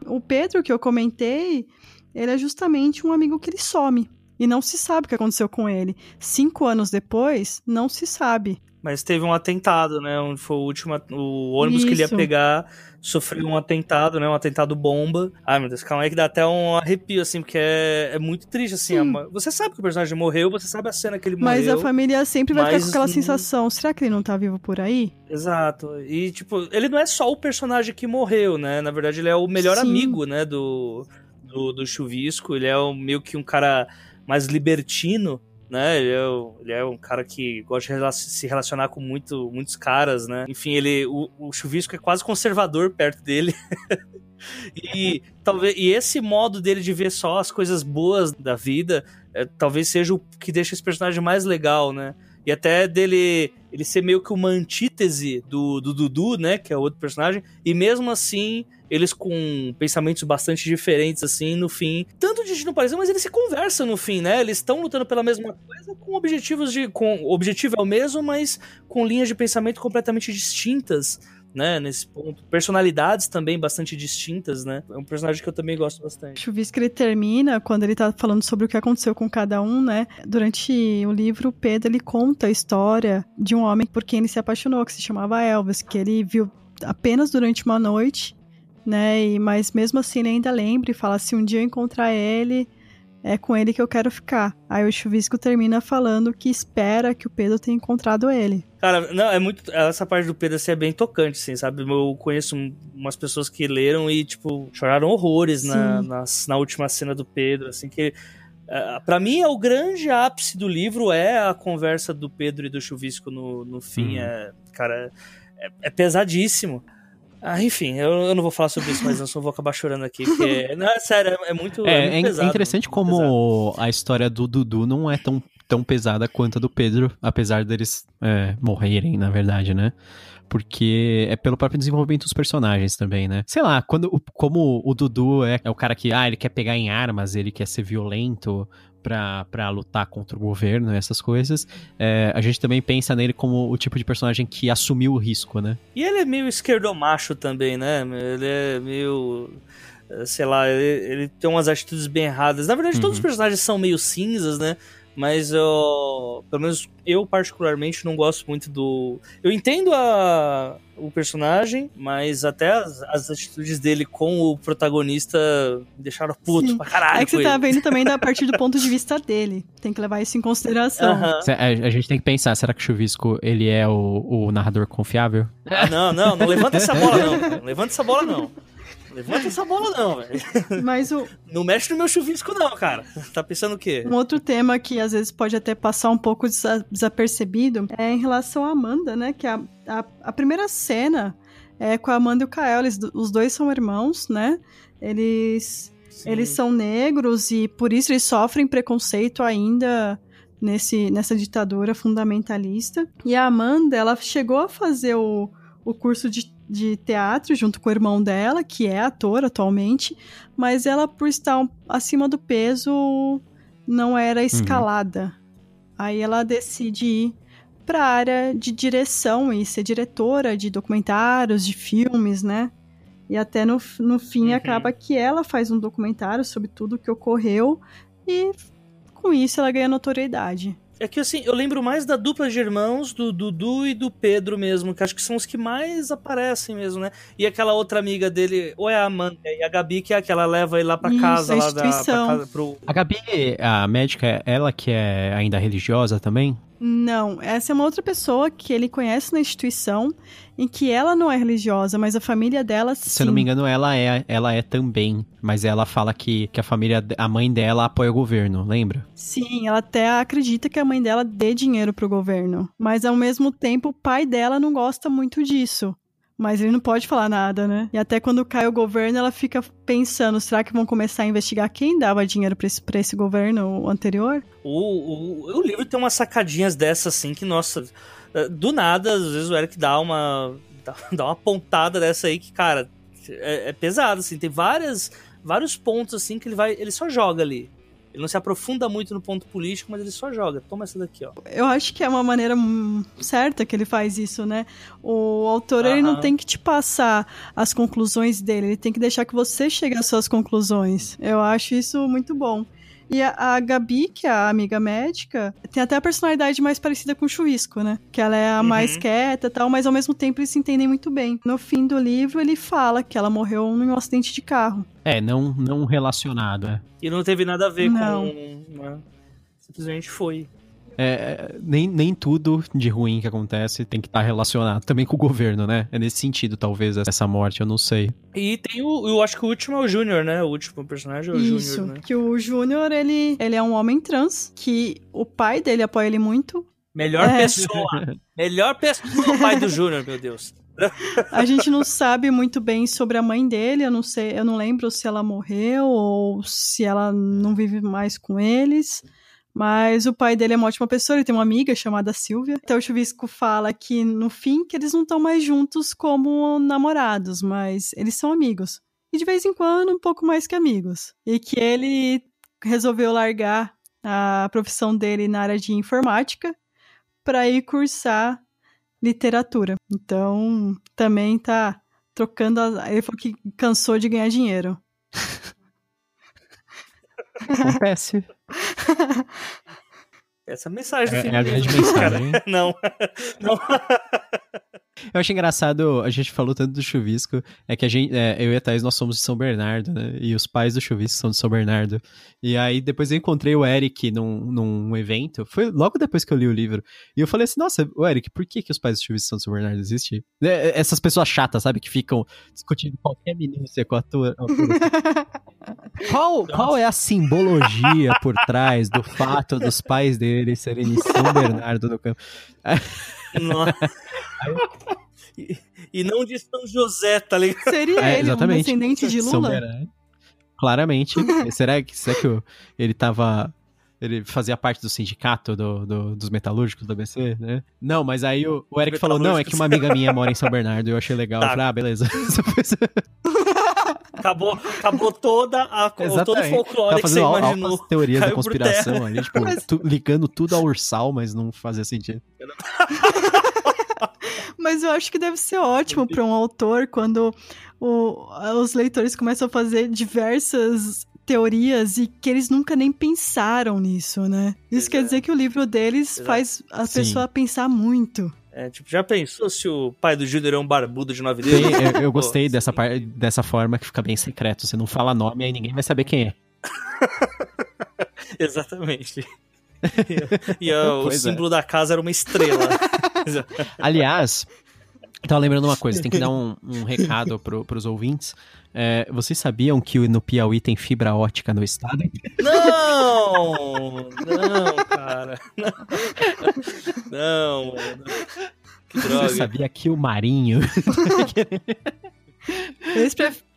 O Pedro, que eu comentei, ele é justamente um amigo que ele some. E não se sabe o que aconteceu com ele. Cinco anos depois, não se sabe. Mas teve um atentado, né? Onde foi o último. O ônibus que ele ia Isso. pegar sofreu um atentado, né? Um atentado bomba. Ai, meu Deus, calma aí que dá até um arrepio, assim, porque é, é muito triste, assim. Sim. uma- Você sabe que o personagem morreu, você sabe a cena que ele Mas morreu. a família sempre vai ficar mas com aquela não- sensação: será que ele não tá vivo por aí? Exato. E, tipo, ele não é só o personagem que morreu, né? Na verdade, ele é o melhor Sim. amigo, né? Do, do, do Chuvisco. Ele é o- meio que um cara mais libertino, né? Ele é, ele é um cara que gosta de se relacionar com muito, muitos caras, né? Enfim, ele, o, o Chuvisco é quase conservador perto dele. (laughs) e, talvez, e esse modo dele de ver só as coisas boas da vida é, talvez seja o que deixa esse personagem mais legal, né? E até dele ele ser meio que uma antítese do, do Dudu, né? Que é outro personagem. E mesmo assim, eles com pensamentos bastante diferentes, assim, no fim. Tanto de não parecer, mas eles se conversam no fim, né? Eles estão lutando pela mesma coisa com objetivos de. Com, o objetivo é o mesmo, mas com linhas de pensamento completamente distintas. Né, nesse ponto. Personalidades também bastante distintas, né? É um personagem que eu também gosto bastante. Chuvisco ele termina quando ele tá falando sobre o que aconteceu com cada um, né? Durante o livro, Pedro ele conta a história de um homem por quem ele se apaixonou, que se chamava Elvis, que ele viu apenas durante uma noite, né? E, mas mesmo assim ele ainda lembra e fala: se um dia eu encontrar ele, é com ele que eu quero ficar. Aí o Chuvisco termina falando que espera que o Pedro tenha encontrado ele. Cara, não, é muito. Essa parte do Pedro assim, é bem tocante, assim, sabe? Eu conheço um- umas pessoas que leram e, tipo, choraram horrores na, nas- na última cena do Pedro, assim, que. Uh, para mim, é o grande ápice do livro é a conversa do Pedro e do Chuvisco no, no fim. Uhum. É, cara, é, é pesadíssimo. Ah, enfim, eu, eu não vou falar sobre isso, mas eu só vou acabar chorando aqui, porque. (laughs) Não, é sério, é, é muito. É, muito é, é pesado, interessante muito pesado. como a história do Dudu não é tão, tão pesada quanto a do Pedro, apesar deles é, morrerem, na verdade, né? Porque é pelo próprio desenvolvimento dos personagens também, né? Sei lá, quando, como o Dudu é, é o cara que, ah, ele quer pegar em armas, ele quer ser violento pra, pra lutar contra o governo e essas coisas, é, a gente também pensa nele como o tipo de personagem que assumiu o risco, né? E ele é meio esquerdomacho também, né? Ele é meio. Sei lá, ele, ele tem umas atitudes bem erradas. Na verdade, todos os Uhum. personagens são meio cinzas, né? Mas eu. Pelo menos eu, particularmente, não gosto muito do. Eu entendo a, o personagem, mas até as, as atitudes dele com o protagonista me deixaram puto Sim. pra caralho. é que você tá ele. vendo também da (laughs) partir do ponto de vista dele. Tem que levar isso em consideração. A, a gente tem que pensar, será que o Chuvisco, ele é o, o narrador confiável? Ah, não, não, não levanta essa bola, não. Não levanta essa bola, não. Levanta essa bola, não, velho. Mas o, Não mexe no meu chuvisco, não, cara. Tá pensando o quê? Um outro tema que às vezes pode até passar um pouco desa- desapercebido é em relação à Amanda, né? Que a, a, a primeira cena é com a Amanda e o Kael. Eles, os dois são irmãos, né? Eles, Sim. eles são negros e por isso eles sofrem preconceito ainda nesse, nessa ditadura fundamentalista. E a Amanda, ela chegou a fazer o, o curso de, de teatro junto com o irmão dela, que é ator atualmente, mas ela, por estar acima do peso, não era escalada. Aí ela decide ir para a área de direção e ser diretora de documentários, de filmes, né? E até no, no fim Uhum. acaba que ela faz um documentário sobre tudo o que ocorreu e com isso ela ganha notoriedade. É que assim, eu lembro mais da dupla de irmãos, do Dudu e do Pedro mesmo, que acho que são os que mais aparecem mesmo, né? E aquela outra amiga dele, ou é a Amanda e a Gabi, que é a que ela leva ele lá pra Isso, casa, a lá da pra instituição. casa, pro. A Gabi, a médica, ela que é ainda religiosa também? Não, essa é uma outra pessoa que ele conhece na instituição, em que ela não é religiosa, mas a família dela sim. Se eu não me engano, ela é, ela é também, mas ela fala que, que a família, a mãe dela apoia o governo, lembra? Sim, ela até acredita que a mãe dela dê dinheiro pro governo, mas ao mesmo tempo o pai dela não gosta muito disso. Mas ele não pode falar nada, né? E até quando cai o governo, ela fica pensando: será que vão começar a investigar quem dava dinheiro pra esse, pra esse governo anterior? O, o, o livro tem umas sacadinhas dessas, assim, que, nossa, eh, do nada, às vezes o Eric dá uma, (laughs) dá, uma pontada dessa aí que, cara, é, é pesado, assim. Tem várias, vários pontos, assim, que ele vai. Ele só joga ali. Ele não se aprofunda muito no ponto político, mas ele só joga. Toma essa daqui, ó. Eu acho que é uma maneira certa que ele faz isso, né? O autor, ele não tem que te passar as conclusões dele, ele tem que deixar que você chegue às suas conclusões. Eu acho isso muito bom. E a, a, Gabi, que é a amiga médica, tem até a personalidade mais parecida com o Chuvisco, né? Que ela é a uhum. mais quieta e tal, mas ao mesmo tempo eles se entendem muito bem. No fim do livro, ele fala que ela morreu num acidente de carro. É, não, não relacionado, é. E não teve nada a ver não. com. Né? Simplesmente foi. É, nem, nem tudo de ruim que acontece tem que estar tá relacionado também com o governo, né? É nesse sentido, talvez, essa morte, eu não sei. E tem o, eu acho que o último é o Júnior, né? O último personagem é o Júnior, Isso, né? que o Júnior, ele, ele é um homem trans, que o pai dele apoia ele muito. Melhor é. pessoa! (laughs) melhor pessoa, o pai do Júnior, meu Deus. A gente não sabe muito bem sobre a mãe dele, eu não sei, eu não lembro se ela morreu ou se ela não vive mais com eles. Mas o pai dele é uma ótima pessoa, ele tem uma amiga chamada Silvia. Então o Chuvisco fala que no fim que eles não estão mais juntos como namorados, mas eles são amigos. E de vez em quando um pouco mais que amigos. E que ele resolveu largar a profissão dele na área de informática para ir cursar literatura. Então também tá trocando. Ele falou que cansou de ganhar dinheiro. (laughs) Acontece. Essa mensagem do é, é a grande mensagem. (laughs) Não. Não. Eu acho engraçado, a gente falou tanto do chuvisco, é que a gente, é, eu e a Thaís, nós somos de São Bernardo, né? E os pais do chuvisco são de São Bernardo. E aí depois eu encontrei o Eric num, num evento, foi logo depois que eu li o livro. E eu falei assim, nossa, o Eric, por que, que os pais do chuvisco são de São Bernardo? Existe? É, essas pessoas chatas, sabe? Que ficam discutindo qualquer minúcia com a tua. (laughs) Qual, qual é a simbologia por trás do fato dos pais dele serem de São Bernardo do Campo? (laughs) Nossa. e, e, não de São José, tá ligado? Seria é, ele exatamente. um descendente de Lula? Claramente. (laughs) será que, será que ele tava ele fazia parte do sindicato do, do, dos metalúrgicos do ABC, né? Não, mas aí o, o Eric falou, não, é que uma amiga minha mora em São Bernardo, eu achei legal. Tá. Eu falei, ah, beleza. (laughs) acabou, acabou toda a, (laughs) todo o folclore tá que você imaginou. teorias da conspiração ali, tipo, mas... tu, ligando tudo ao Ursal, mas não fazia sentido. (laughs) mas eu acho que deve ser ótimo para um autor quando o, os leitores começam a fazer diversas teorias e que eles nunca nem pensaram nisso, né? Isso quer dizer que o livro deles Exato. faz a Sim. pessoa pensar muito. É, tipo, já pensou se o pai do Júnior é um barbudo de nove dedos? eu, eu, gostei dessa, par, dessa forma que fica bem secreto. Você não fala nome, aí ninguém vai saber quem é. (laughs) Exatamente. E, e o é. símbolo é. da casa era uma estrela. (laughs) Aliás, tava lembrando uma coisa, tem que (laughs) dar um, um recado pro, pros ouvintes. É, vocês sabiam que no Piauí tem fibra ótica no estado? Não! Não, cara. Não, mano. Que droga. Você sabia que o Marinho. (laughs)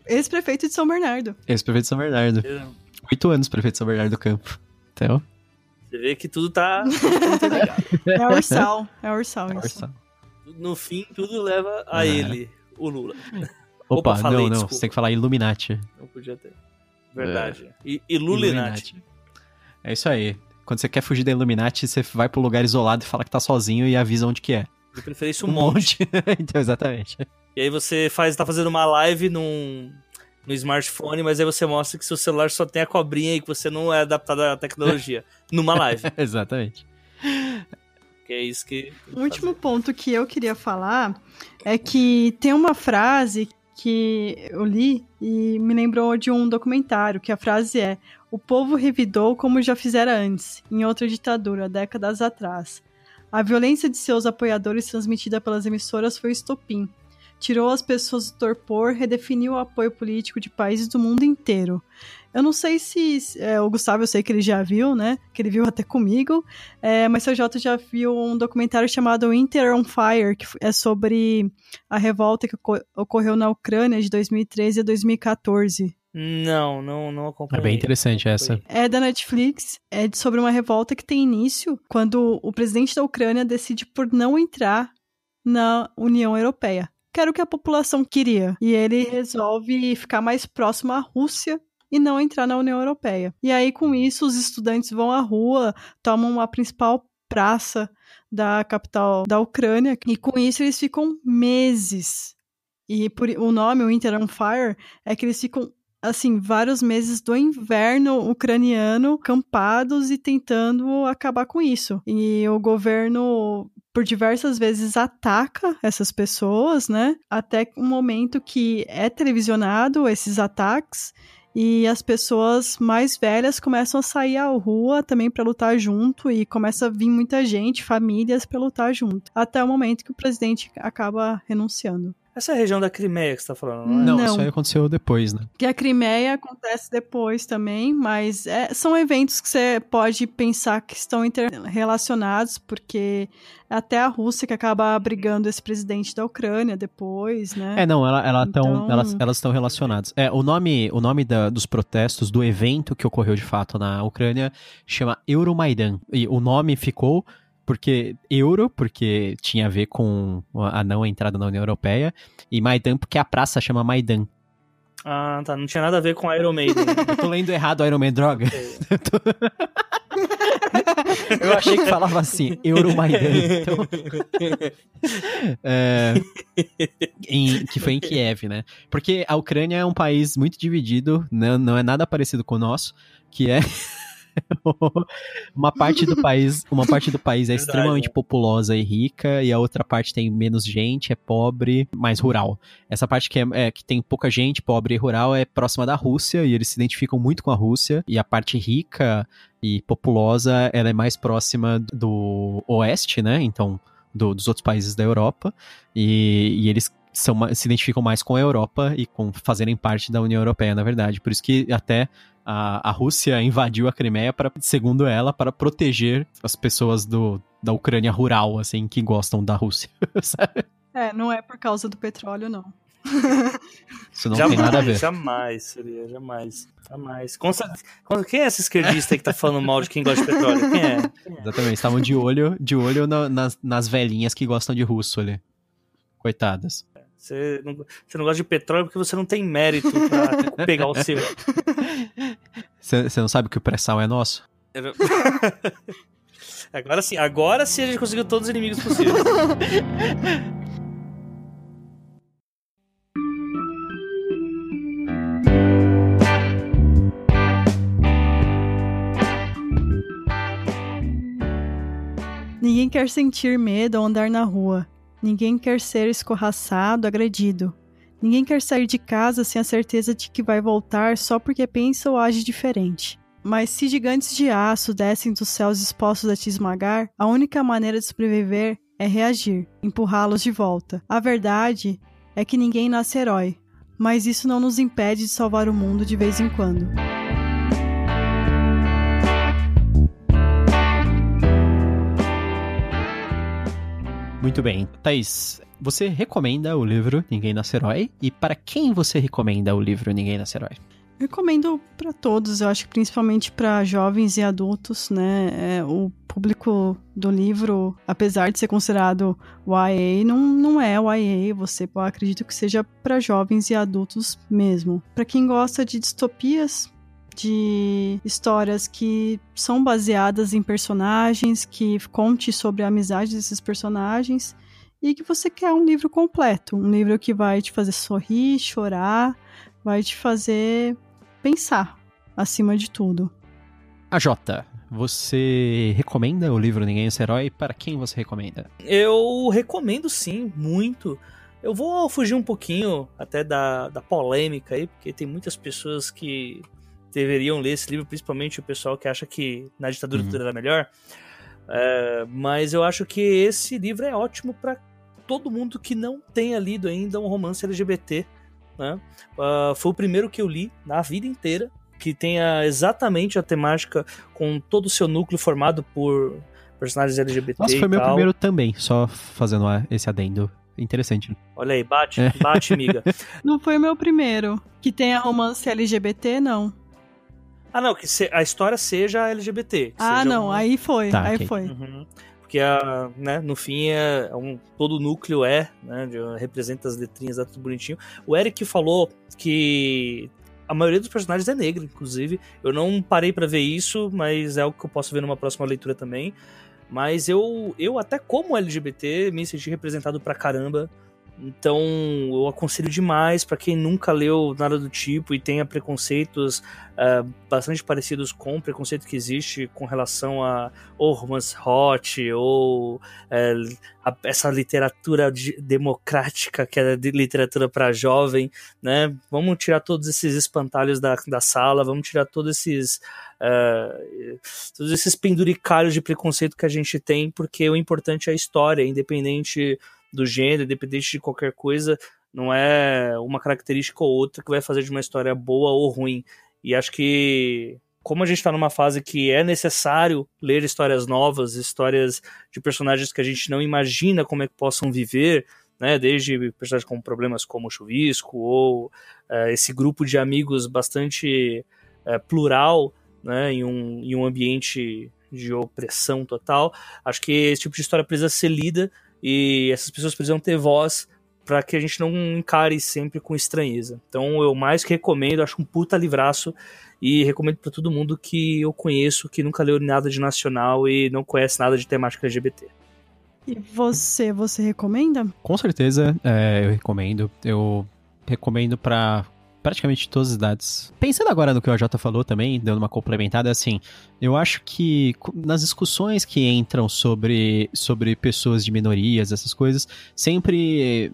Ex-prefeito de São Bernardo. Ex-prefeito de São Bernardo. Oito anos prefeito de São Bernardo do Campo. Então. Você vê que tudo tá. é Ursal. É Ursal, é Ursal. No fim, tudo leva a é. ele, o Lula. (laughs) Opa, Opa falei, não, não, desculpa. você tem que falar Illuminati. Não podia ter. Verdade. É. Illuminati. É isso aí. Quando você quer fugir da Illuminati, você vai pro lugar isolado e fala que tá sozinho e avisa onde que é. De preferência um, um monte. monte. (laughs) então, exatamente. E aí você faz, tá fazendo uma live num, no smartphone, mas aí você mostra que seu celular só tem a cobrinha e que você não é adaptado à tecnologia. (laughs) numa live. exatamente. É isso que. O último ponto que eu queria falar é que tem uma frase que eu li e me lembrou de um documentário, que a frase é: O povo revidou como já fizera antes, em outra ditadura, décadas atrás. A violência de seus apoiadores transmitida pelas emissoras foi estopim. Tirou as pessoas do torpor, redefiniu o apoio político de países do mundo inteiro. Eu não sei se. É, o Gustavo, eu sei que ele já viu, né? Que ele viu até comigo. É, mas o Jota já viu um documentário chamado Winter on Fire, que é sobre a revolta que ocorreu na Ucrânia de 2013 a 2014. Não, não, não acompanhei. É bem interessante essa. É da Netflix, é sobre uma revolta que tem início quando o presidente da Ucrânia decide por não entrar na União Europeia. Que era o que a população queria. E ele resolve ficar mais próximo à Rússia e não entrar na União Europeia. E aí, com isso, os estudantes vão à rua, tomam a principal praça da capital da Ucrânia, e com isso eles ficam meses. E por, o nome, o Winter on Fire, é que eles ficam assim, vários meses do inverno ucraniano campados e tentando acabar com isso. E o governo por diversas vezes ataca essas pessoas, né? Até um momento que é televisionado esses ataques e as pessoas mais velhas começam a sair à rua também para lutar junto e começa a vir muita gente, famílias para lutar junto, até o momento que o presidente acaba renunciando. Essa é a região da Crimeia que você tá falando, não é? Não, isso aí aconteceu depois, né? Que a Crimeia acontece depois também, mas é, são eventos que você pode pensar que estão interrelacionados, porque até a Rússia que acaba abrigando esse presidente da Ucrânia depois, né? É, não, ela, ela então... tão, elas, elas estão relacionadas. É, o nome, o nome da, dos protestos, do evento que ocorreu de fato na Ucrânia, chama Euromaidan. E o nome ficou porque euro, porque tinha a ver com a não entrada na União Europeia, e Maidan, porque a praça chama Maidan. Ah, tá. Não tinha nada a ver com Iron Maiden. (laughs) Eu tô lendo errado Iron Man, droga. (laughs) Eu achei que falava assim, Euromaidan. Então... (laughs) é, em, que foi em Kiev, né? Porque a Ucrânia é um país muito dividido, não, não é nada parecido com o nosso, que é (laughs) uma parte do país, uma parte do país é Verdade, extremamente é. populosa e rica e a outra parte tem menos gente, é pobre, mais rural. Essa parte que, é, é, que tem pouca gente, pobre e rural é próxima da Rússia e eles se identificam muito com a Rússia e a parte rica e populosa ela é mais próxima do oeste, né? Então do, dos outros países da Europa e, e eles são, se identificam mais com a Europa e com fazerem parte da União Europeia, na verdade. Por isso que até a, a Rússia invadiu a Crimeia para, segundo ela, para proteger as pessoas do, da Ucrânia rural, assim, que gostam da Rússia, (laughs) sabe? É, não é por causa do petróleo, não. Isso não jamais, tem nada a ver. Jamais, seria, jamais. Jamais. Quem é esse esquerdista que tá falando mal de quem gosta de petróleo? Quem é? Quem é? Exatamente, estavam de olho, de olho na, nas, nas velhinhas que gostam de russo ali. Coitadas. Você não, você não gosta de petróleo porque você não tem mérito pra (laughs) pegar o seu. Você não sabe que o pré-sal é nosso? (laughs) agora sim, agora sim a gente conseguiu todos os inimigos possíveis. Ninguém quer sentir medo ao andar na rua. Ninguém quer ser escorraçado, agredido. Ninguém quer sair de casa sem a certeza de que vai voltar só porque pensa ou age diferente. Mas se gigantes de aço descem dos céus dispostos a te esmagar, a única maneira de sobreviver é reagir, empurrá-los de volta. A verdade é que ninguém nasce herói, mas isso não nos impede de salvar o mundo de vez em quando. Muito bem. Thaís, você recomenda o livro Ninguém Nasce Herói? E para quem você recomenda o livro Ninguém Nasce Herói? Recomendo para todos, eu acho que principalmente para jovens e adultos, né? É, o público do livro, apesar de ser considerado YA, não, não é YA, você acredito que seja para jovens e adultos mesmo. Para quem gosta de distopias, de histórias que são baseadas em personagens, que conte sobre a amizade desses personagens e que você quer um livro completo, um livro que vai te fazer sorrir, chorar, vai te fazer pensar acima de tudo. A Jota, você recomenda o livro Ninguém é esse Herói? Para quem você recomenda? Eu recomendo sim, muito. Eu vou fugir um pouquinho até da, da polêmica aí, porque tem muitas pessoas que deveriam ler esse livro, principalmente o pessoal que acha que na ditadura uhum. tudo era melhor. É, mas eu acho que esse livro é ótimo para todo mundo que não tenha lido ainda um romance LGBT. Né? Uh, foi o primeiro que eu li na vida inteira, que tenha exatamente a temática com todo o seu núcleo formado por personagens LGBT. Nossa, foi meu tal. primeiro também, só fazendo esse adendo. Interessante. Olha aí, bate, é. bate, amiga. (laughs) Não foi o meu primeiro. Que tenha romance LGBT, não. Ah, não, que a história seja LGBT. ah, seja não, um... aí foi, tá, aí okay. foi. Uhum. Porque, a, né, no fim, é um, todo o núcleo é, né, de, representa as letrinhas, tá tudo bonitinho. O Eric falou que a maioria dos personagens é negra, inclusive. Eu não parei para ver isso, mas é algo que eu posso ver numa próxima leitura também. Mas eu, eu até como LGBT, me senti representado pra caramba então, eu aconselho demais para quem nunca leu nada do tipo e tenha preconceitos uh, bastante parecidos com o preconceito que existe com relação a ou romance hot ou uh, a, essa literatura de, democrática que é de literatura para jovem, né? Vamos tirar todos esses espantalhos da, da sala, vamos tirar todos esses uh, todos esses penduricalhos de preconceito que a gente tem, porque o importante é a história, independente do gênero, independente de qualquer coisa, não é uma característica ou outra que vai fazer de uma história boa ou ruim. E acho que, como a gente está numa fase que é necessário ler histórias novas, histórias de personagens que a gente não imagina como é que possam viver, né, desde personagens com problemas como o Chuvisco, ou uh, esse grupo de amigos bastante uh, plural, né, em um, em um ambiente de opressão total. Acho que esse tipo de história precisa ser lida e essas pessoas precisam ter voz para que a gente não encare sempre com estranheza. Então eu mais que recomendo, acho um puta livraço e recomendo para todo mundo que eu conheço que nunca leu nada de nacional e não conhece nada de temática LGBT. E você, você recomenda? Com certeza, é, eu recomendo. Eu recomendo para praticamente todas as idades. Pensando agora no que o AJ falou também, dando uma complementada, assim, eu acho que nas discussões que entram sobre, sobre pessoas de minorias, essas coisas, sempre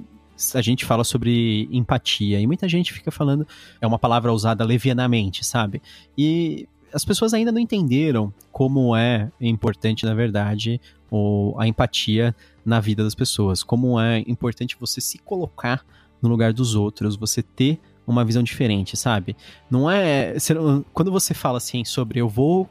a gente fala sobre empatia e muita gente fica falando, é uma palavra usada levianamente, sabe? E as pessoas ainda não entenderam como é importante, na verdade, a empatia na vida das pessoas, como é importante você se colocar no lugar dos outros, você ter uma visão diferente, sabe? Não é. Quando você fala assim sobre eu vou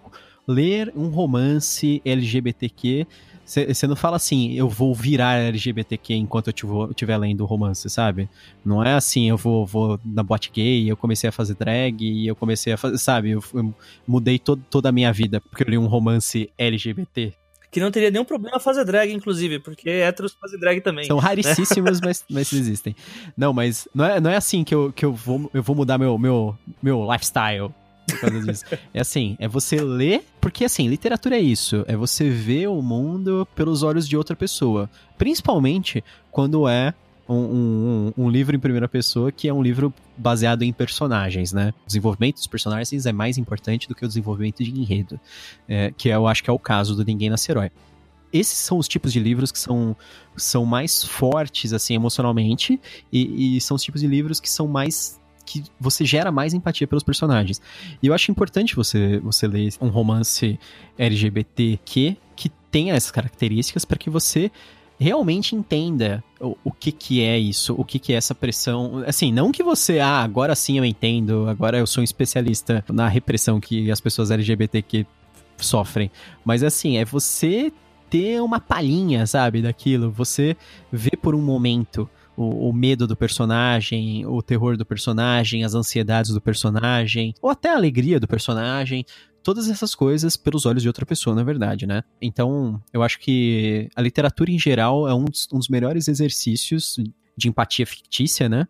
ler um romance LGBTQ, você não fala assim, eu vou virar LGBTQ enquanto eu estiver lendo o romance, sabe? Não é assim, eu vou, vou na boate gay, eu comecei a fazer drag e eu comecei a fazer, sabe? Eu, eu mudei to, toda a minha vida porque eu li um romance LGBT, que não teria nenhum problema fazer drag, inclusive, porque héteros fazem drag também. São raríssimos, né? (laughs) mas, mas existem. Não, mas não é, não é assim que eu, que eu, vou, eu vou mudar meu, meu, meu lifestyle. Por causa disso. é assim, é você ler, porque assim, literatura é isso, é você ver o mundo pelos olhos de outra pessoa. Principalmente quando é um, um, um, livro em primeira pessoa que é um livro baseado em personagens, né? O desenvolvimento dos personagens é mais importante do que o desenvolvimento de enredo, é, que eu acho que é o caso do Ninguém Nasce Herói. Esses são os tipos de livros que são, são mais fortes, assim, emocionalmente, e, e são os tipos de livros que são mais que você gera mais empatia pelos personagens. E eu acho importante você, você ler um romance LGBTQ que tenha essas características para que você realmente entenda o, o que que é isso, o que que é essa pressão. Assim, não que você, ah, agora sim eu entendo, agora eu sou um especialista na repressão que as pessoas LGBTQ sofrem, mas assim, é você ter uma palhinha, sabe, daquilo, você ver por um momento o, o, medo do personagem, o terror do personagem, as ansiedades do personagem, ou até a alegria do personagem, todas essas coisas pelos olhos de outra pessoa, na verdade, né? Então, eu acho que a literatura em geral é um dos, um dos melhores exercícios de empatia fictícia, né?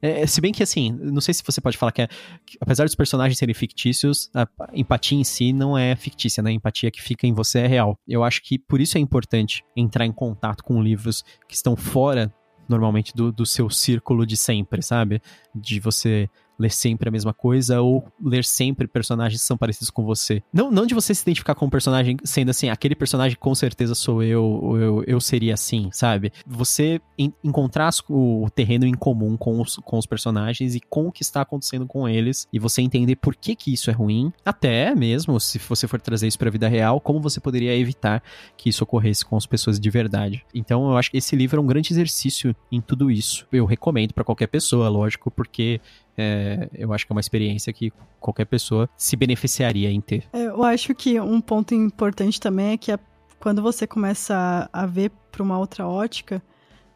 É, se bem que, assim, não sei se você pode falar que, é, que, apesar dos personagens serem fictícios, a empatia em si não é fictícia, né? A empatia que fica em você é real. Eu acho que por isso é importante entrar em contato com livros que estão fora, normalmente, do, do seu círculo de sempre, sabe? De você ler sempre a mesma coisa ou ler sempre personagens que são parecidos com você. Não, não de você se identificar com um personagem sendo assim, aquele personagem com certeza sou eu, eu, eu seria assim, sabe? Você en encontrar o terreno em comum com os, com os personagens e com o que está acontecendo com eles e você entender por que que isso é ruim, até mesmo se você for trazer isso para a vida real, como você poderia evitar que isso ocorresse com as pessoas de verdade. Então eu acho que esse livro é um grande exercício em tudo isso. Eu recomendo para qualquer pessoa, lógico, porque é, eu acho que é uma experiência que qualquer pessoa se beneficiaria em ter. É, eu acho que um ponto importante também é que quando você começa a, a ver para uma outra ótica,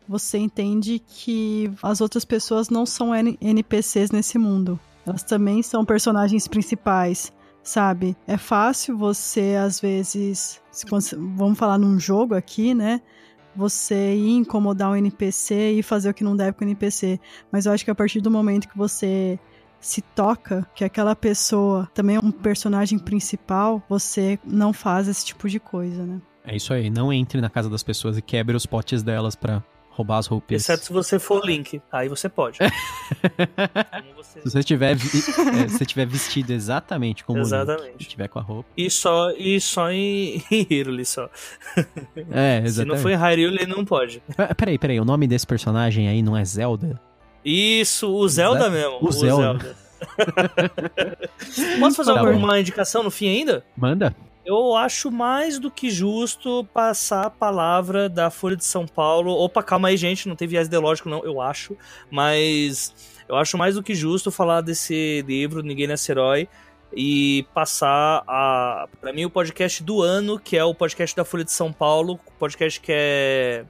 você entende que as outras pessoas não são NPCs nesse mundo. Elas também são personagens principais, sabe? É fácil você, às vezes, vamos falar num jogo aqui, né? Você ir incomodar um NPC e fazer o que não deve com o NPC. Mas eu acho que a partir do momento que você se toca que aquela pessoa também é um personagem principal, você não faz esse tipo de coisa, né? É isso aí, não entre na casa das pessoas e quebre os potes delas pra roubar as roupas. Exceto se você for o Link, aí você pode. (laughs) você... Se você tiver, é, se tiver vestido exatamente como exatamente. Link, tiver com a roupa. E só, e só em, (laughs) em Hyrule só. É, exatamente. (laughs) Se não for em Hyrule, não pode. Peraí, peraí, o nome desse personagem aí não é Zelda? Isso, o Zelda mesmo. O, o Zelda. Zelda. Posso fazer tá alguma bom. indicação no fim ainda? Manda eu acho mais do que justo passar a palavra da Folha de São Paulo. Opa, calma aí, gente, não tem viés ideológico, não, eu acho. Mas eu acho mais do que justo falar desse livro, Ninguém Nasce Herói, e passar a, para mim, o podcast do ano, que é o podcast da Folha de São Paulo, o podcast que é,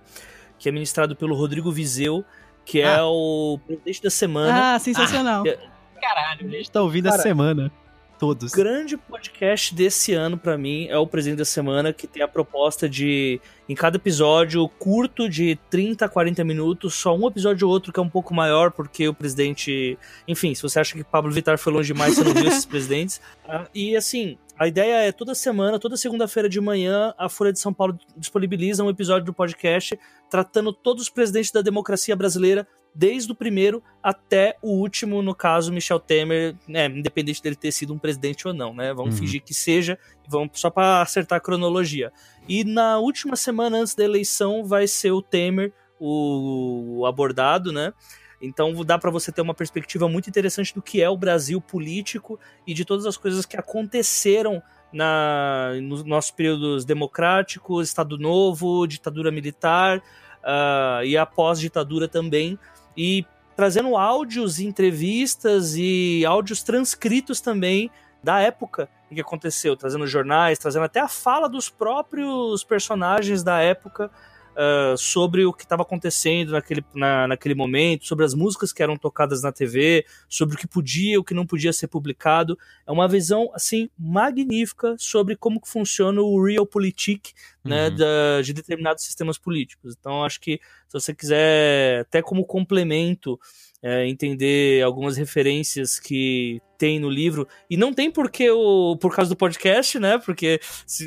que é ministrado pelo Rodrigo Vizeu, que é ah. é o presidente da semana. Ah, sensacional. Ah, caralho, a gente tá ouvindo Cara, a semana. Todos. O grande podcast desse ano, para mim, é o Presente da Semana, que tem a proposta de, em cada episódio curto de 30 a 40 minutos, só um episódio ou outro que é um pouco maior, porque o presidente. Enfim, se você acha que Pablo Vittar foi longe demais, você não viu (laughs) esses presidentes. Ah, e assim, a ideia é toda semana, toda segunda-feira de manhã, a Folha de São Paulo disponibiliza um episódio do podcast tratando todos os presidentes da democracia brasileira desde o primeiro até o último, no caso, Michel Temer, né, independente dele ter sido um presidente ou não, né? Vamos uhum. fingir que seja, vamos só para acertar a cronologia. E na última semana antes da eleição vai ser o Temer o, o abordado, né? Então dá para você ter uma perspectiva muito interessante do que é o Brasil político e de todas as coisas que aconteceram na, nos nossos períodos democráticos, Estado Novo, ditadura militar uh, e após ditadura também. E trazendo áudios, entrevistas e áudios transcritos também da época em que aconteceu, trazendo jornais, trazendo até a fala dos próprios personagens da época uh, sobre o que estava acontecendo naquele, na, naquele momento, sobre as músicas que eram tocadas na TV, sobre o que podia e o que não podia ser publicado. É uma visão, assim, magnífica sobre como que funciona o realpolitik, né, uhum. da, de determinados sistemas políticos. Então, acho que se você quiser, até como complemento, é, entender algumas referências que tem no livro. E não tem porque o, por causa do podcast, né? Porque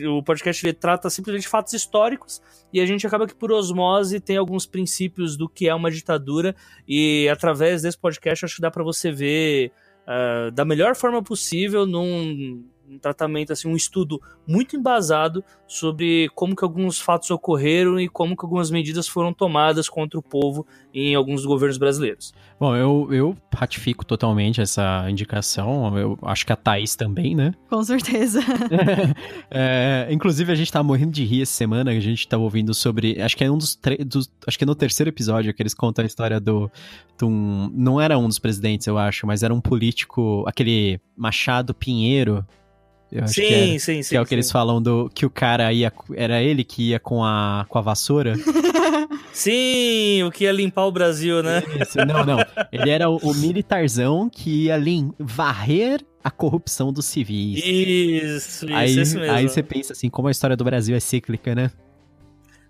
o podcast ele trata simplesmente fatos históricos e a gente acaba que por osmose tem alguns princípios do que é uma ditadura. E através desse podcast acho que dá para você ver uh, da melhor forma possível num um tratamento, assim, um estudo muito embasado sobre como que alguns fatos ocorreram e como que algumas medidas foram tomadas contra o povo em alguns governos brasileiros. Bom, eu, eu ratifico totalmente essa indicação, eu acho que a Thaís também, né? Com certeza. (laughs) é, inclusive, a gente tá morrendo de rir essa semana, a gente tava ouvindo sobre, acho que é um dos, dos acho que é no terceiro episódio que eles contam a história do, do um, não era um dos presidentes, eu acho, mas era um político, aquele Machado Pinheiro, eu acho sim, que era, sim, sim. Que é o que sim. eles falam do que o cara ia. Era ele que ia com a, com a vassoura? (laughs) sim, o que ia limpar o Brasil, né? Isso, não, não. Ele era o, o militarzão que ia lim, varrer a corrupção dos civis. Isso, isso, aí, isso mesmo. Aí você pensa assim, como a história do Brasil é cíclica, né?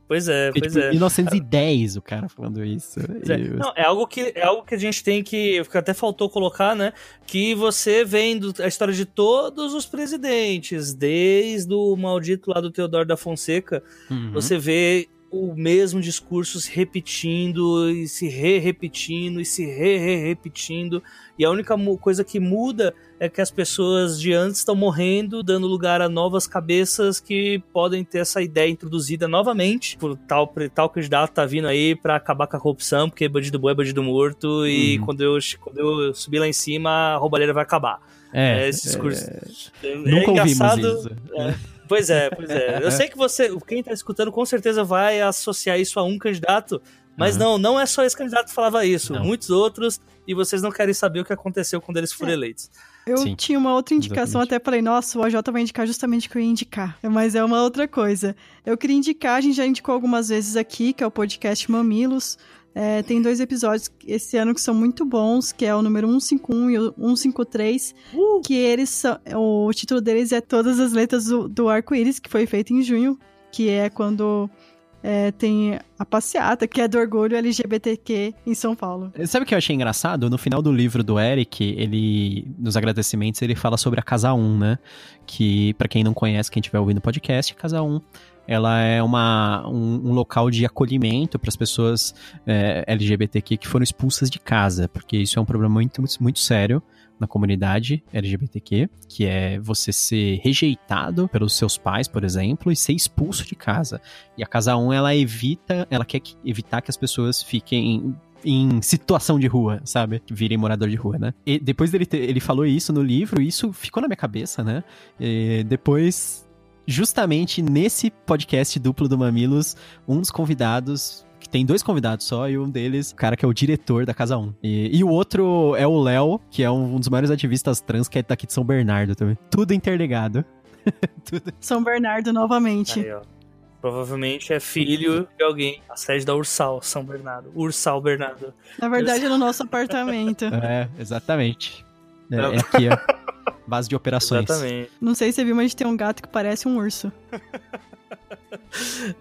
Pois é, pois tipo, é. 1910 o cara falando isso. É. Não, é algo que é algo que a gente tem que, que até faltou colocar, né? Que você vendo a história de todos os presidentes, desde o maldito lá do Teodoro da Fonseca, uhum. você vê o mesmo discurso se repetindo e se re-repetindo e se re-repetindo. E a única coisa que muda é que as pessoas de antes estão morrendo, dando lugar a novas cabeças que podem ter essa ideia introduzida novamente. Por tal, tal candidato tá vindo aí para acabar com a corrupção, porque bandido bom é bandido morto, e uhum. quando, eu, quando eu subir lá em cima, a roubalheira vai acabar. É, é esse discurso. É... é Nunca engraçado. Ouvimos isso. É. (laughs) Pois é, pois é. Eu (laughs) sei que você, quem tá escutando, com certeza vai associar isso a um candidato, mas uhum. não, não é só esse candidato que falava isso, não. muitos outros, e vocês não querem saber o que aconteceu quando eles foram é. eleitos. Eu Sim. tinha uma outra indicação, Exatamente. até falei, nossa, o AJ vai indicar justamente o que eu ia indicar. Mas é uma outra coisa. Eu queria indicar, a gente já indicou algumas vezes aqui, que é o podcast Mamilos. É, tem dois episódios esse ano que são muito bons, que é o número 151 e o 153, uh! que eles são, o título deles é Todas as Letras do, do Arco-Íris, que foi feito em junho, que é quando é, tem a passeata, que é do orgulho LGBTQ em São Paulo. Sabe o que eu achei engraçado? No final do livro do Eric, ele, nos agradecimentos, ele fala sobre a Casa 1, né? Que, para quem não conhece, quem estiver ouvindo o podcast, Casa 1 ela é uma, um, um local de acolhimento para as pessoas é, LGBTQ que foram expulsas de casa, porque isso é um problema muito, muito sério na comunidade LGBTQ, que é você ser rejeitado pelos seus pais, por exemplo, e ser expulso de casa. E a Casa 1, ela evita, ela quer evitar que as pessoas fiquem em situação de rua, sabe? Virem morador de rua, né? E depois dele ter, ele falou isso no livro, isso ficou na minha cabeça, né? E depois justamente nesse podcast duplo do Mamilos, um dos convidados que tem dois convidados só, e um deles, o cara que é o diretor da Casa 1. E, e o outro é o Léo, que é um, um, dos maiores ativistas trans, que é daqui de São Bernardo também. Tudo interligado. (laughs) Tudo. São Bernardo novamente. Aí, Provavelmente é filho de alguém. A sede da Ursal, São Bernardo. Ursal Bernardo. Na verdade, é no nosso apartamento. É, exatamente. É, é aqui, ó. Base de operações. Exatamente. Não sei se você viu, mas a gente tem um gato que parece um urso. (laughs)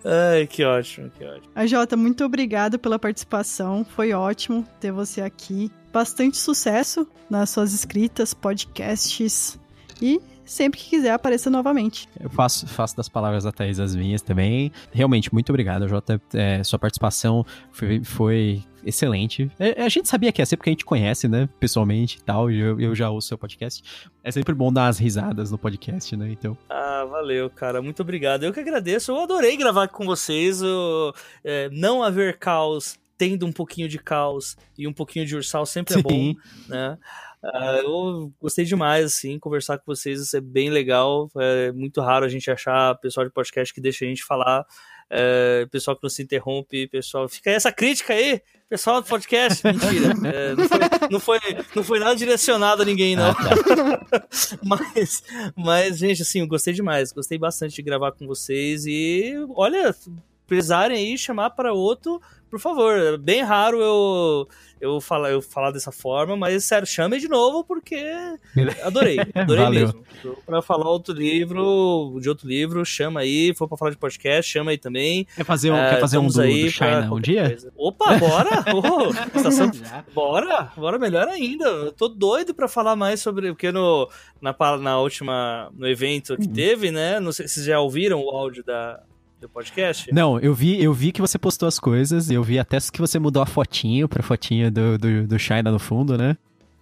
Ai, que ótimo, que ótimo. A Jota, muito obrigado pela participação. Foi ótimo ter você aqui. Bastante sucesso nas suas escritas, podcasts e sempre que quiser apareça novamente. Eu faço, faço das palavras da Thaís as minhas também. Realmente, muito obrigado, Jota. É, sua participação foi, foi excelente. É, a gente sabia que ia ser porque a gente conhece, né, pessoalmente e tal, e eu, eu já ouço seu podcast. É sempre bom dar as risadas no podcast, né, então. Ah, valeu, cara, muito obrigado. Eu que agradeço, eu adorei gravar com vocês, o, é, não haver caos, tendo um pouquinho de caos e um pouquinho de ursal sempre é bom, né. Uh, eu gostei demais, assim, conversar com vocês, isso é bem legal. É muito raro a gente achar pessoal de podcast que deixa a gente falar, é, pessoal que não se interrompe, pessoal. Fica aí essa crítica aí, pessoal do podcast. Mentira. É, não, foi, não, foi, não, foi, nada direcionado a ninguém, não. Ah, tá. (laughs) mas, mas, gente, assim, eu gostei demais. Gostei bastante de gravar com vocês. E olha, precisarem aí chamar para outro por favor, é bem raro eu, eu, falar, eu falar dessa forma, mas sério, chame de novo porque (laughs) adorei, adorei mesmo. Pra falar outro livro, de outro livro, chama aí, for pra falar de podcast, chama aí também. Quer fazer um, é, quer fazer um do, aí do China um dia? Coisa. Opa, bora! (laughs) oh, estação, (laughs) bora, bora melhor ainda. Eu tô doido pra falar mais sobre, porque no, na, na última, no evento que uhum. teve, né, não sei se vocês já ouviram o áudio da do podcast? Não, eu vi, eu vi que você postou as coisas, eu vi até que você mudou a fotinho pra fotinha do, do, do China no fundo, né?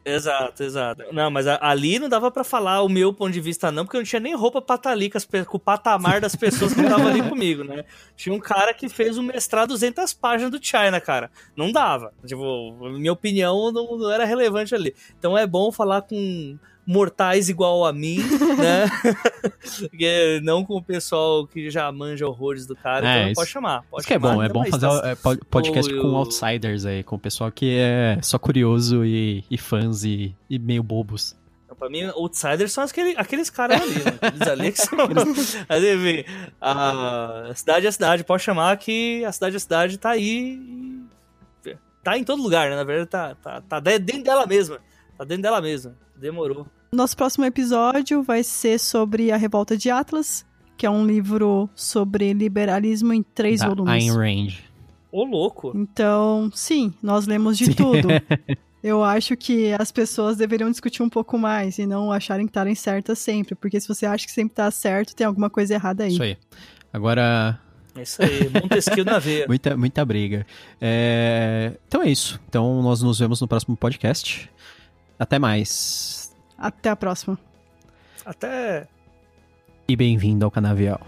Exato, exato. Não, mas ali não dava para falar o meu ponto de vista, não, porque eu não tinha nem roupa pra estar ali com, as, com o patamar das pessoas que estavam ali (laughs) comigo, né? Tinha um cara que fez um mestrado 200 páginas do China, cara. Não dava. Tipo, minha opinião não, não era relevante ali. Então é bom falar com mortais igual a mim, (laughs) né? não com o pessoal que já manja horrores do cara, é, então isso, pode chamar. Pode isso que é bom, é bom fazer tá... É, podcast com outsiders aí, com o pessoal que é só curioso e, e fãs e, e meio bobos. Pra mim, outsiders são aqueles, aqueles caras ali, né? Aqueles ali que são. (laughs) Mas enfim, a cidade é a cidade, pode chamar que a cidade é a cidade tá aí. Tá em todo lugar, né? Na verdade, tá, tá, tá dentro dela mesma. Tá dentro dela mesma. Demorou. Nosso próximo episódio vai ser sobre a Revolta de Atlas, que é um livro sobre liberalismo em três da volumes. Ayn Rand. Ô, louco! Então, sim, nós lemos de tudo. (laughs) Eu acho que as pessoas deveriam discutir um pouco mais e não acharem que estarem certas sempre, porque se você acha que sempre está certo, tem alguma coisa errada aí. Isso aí. Agora, É isso aí, Montesquieu na veia. (laughs) muita, muita briga. É... Então é isso. Então nós nos vemos no próximo podcast. Até mais. Até a próxima. Até. E bem-vindo ao Canavial.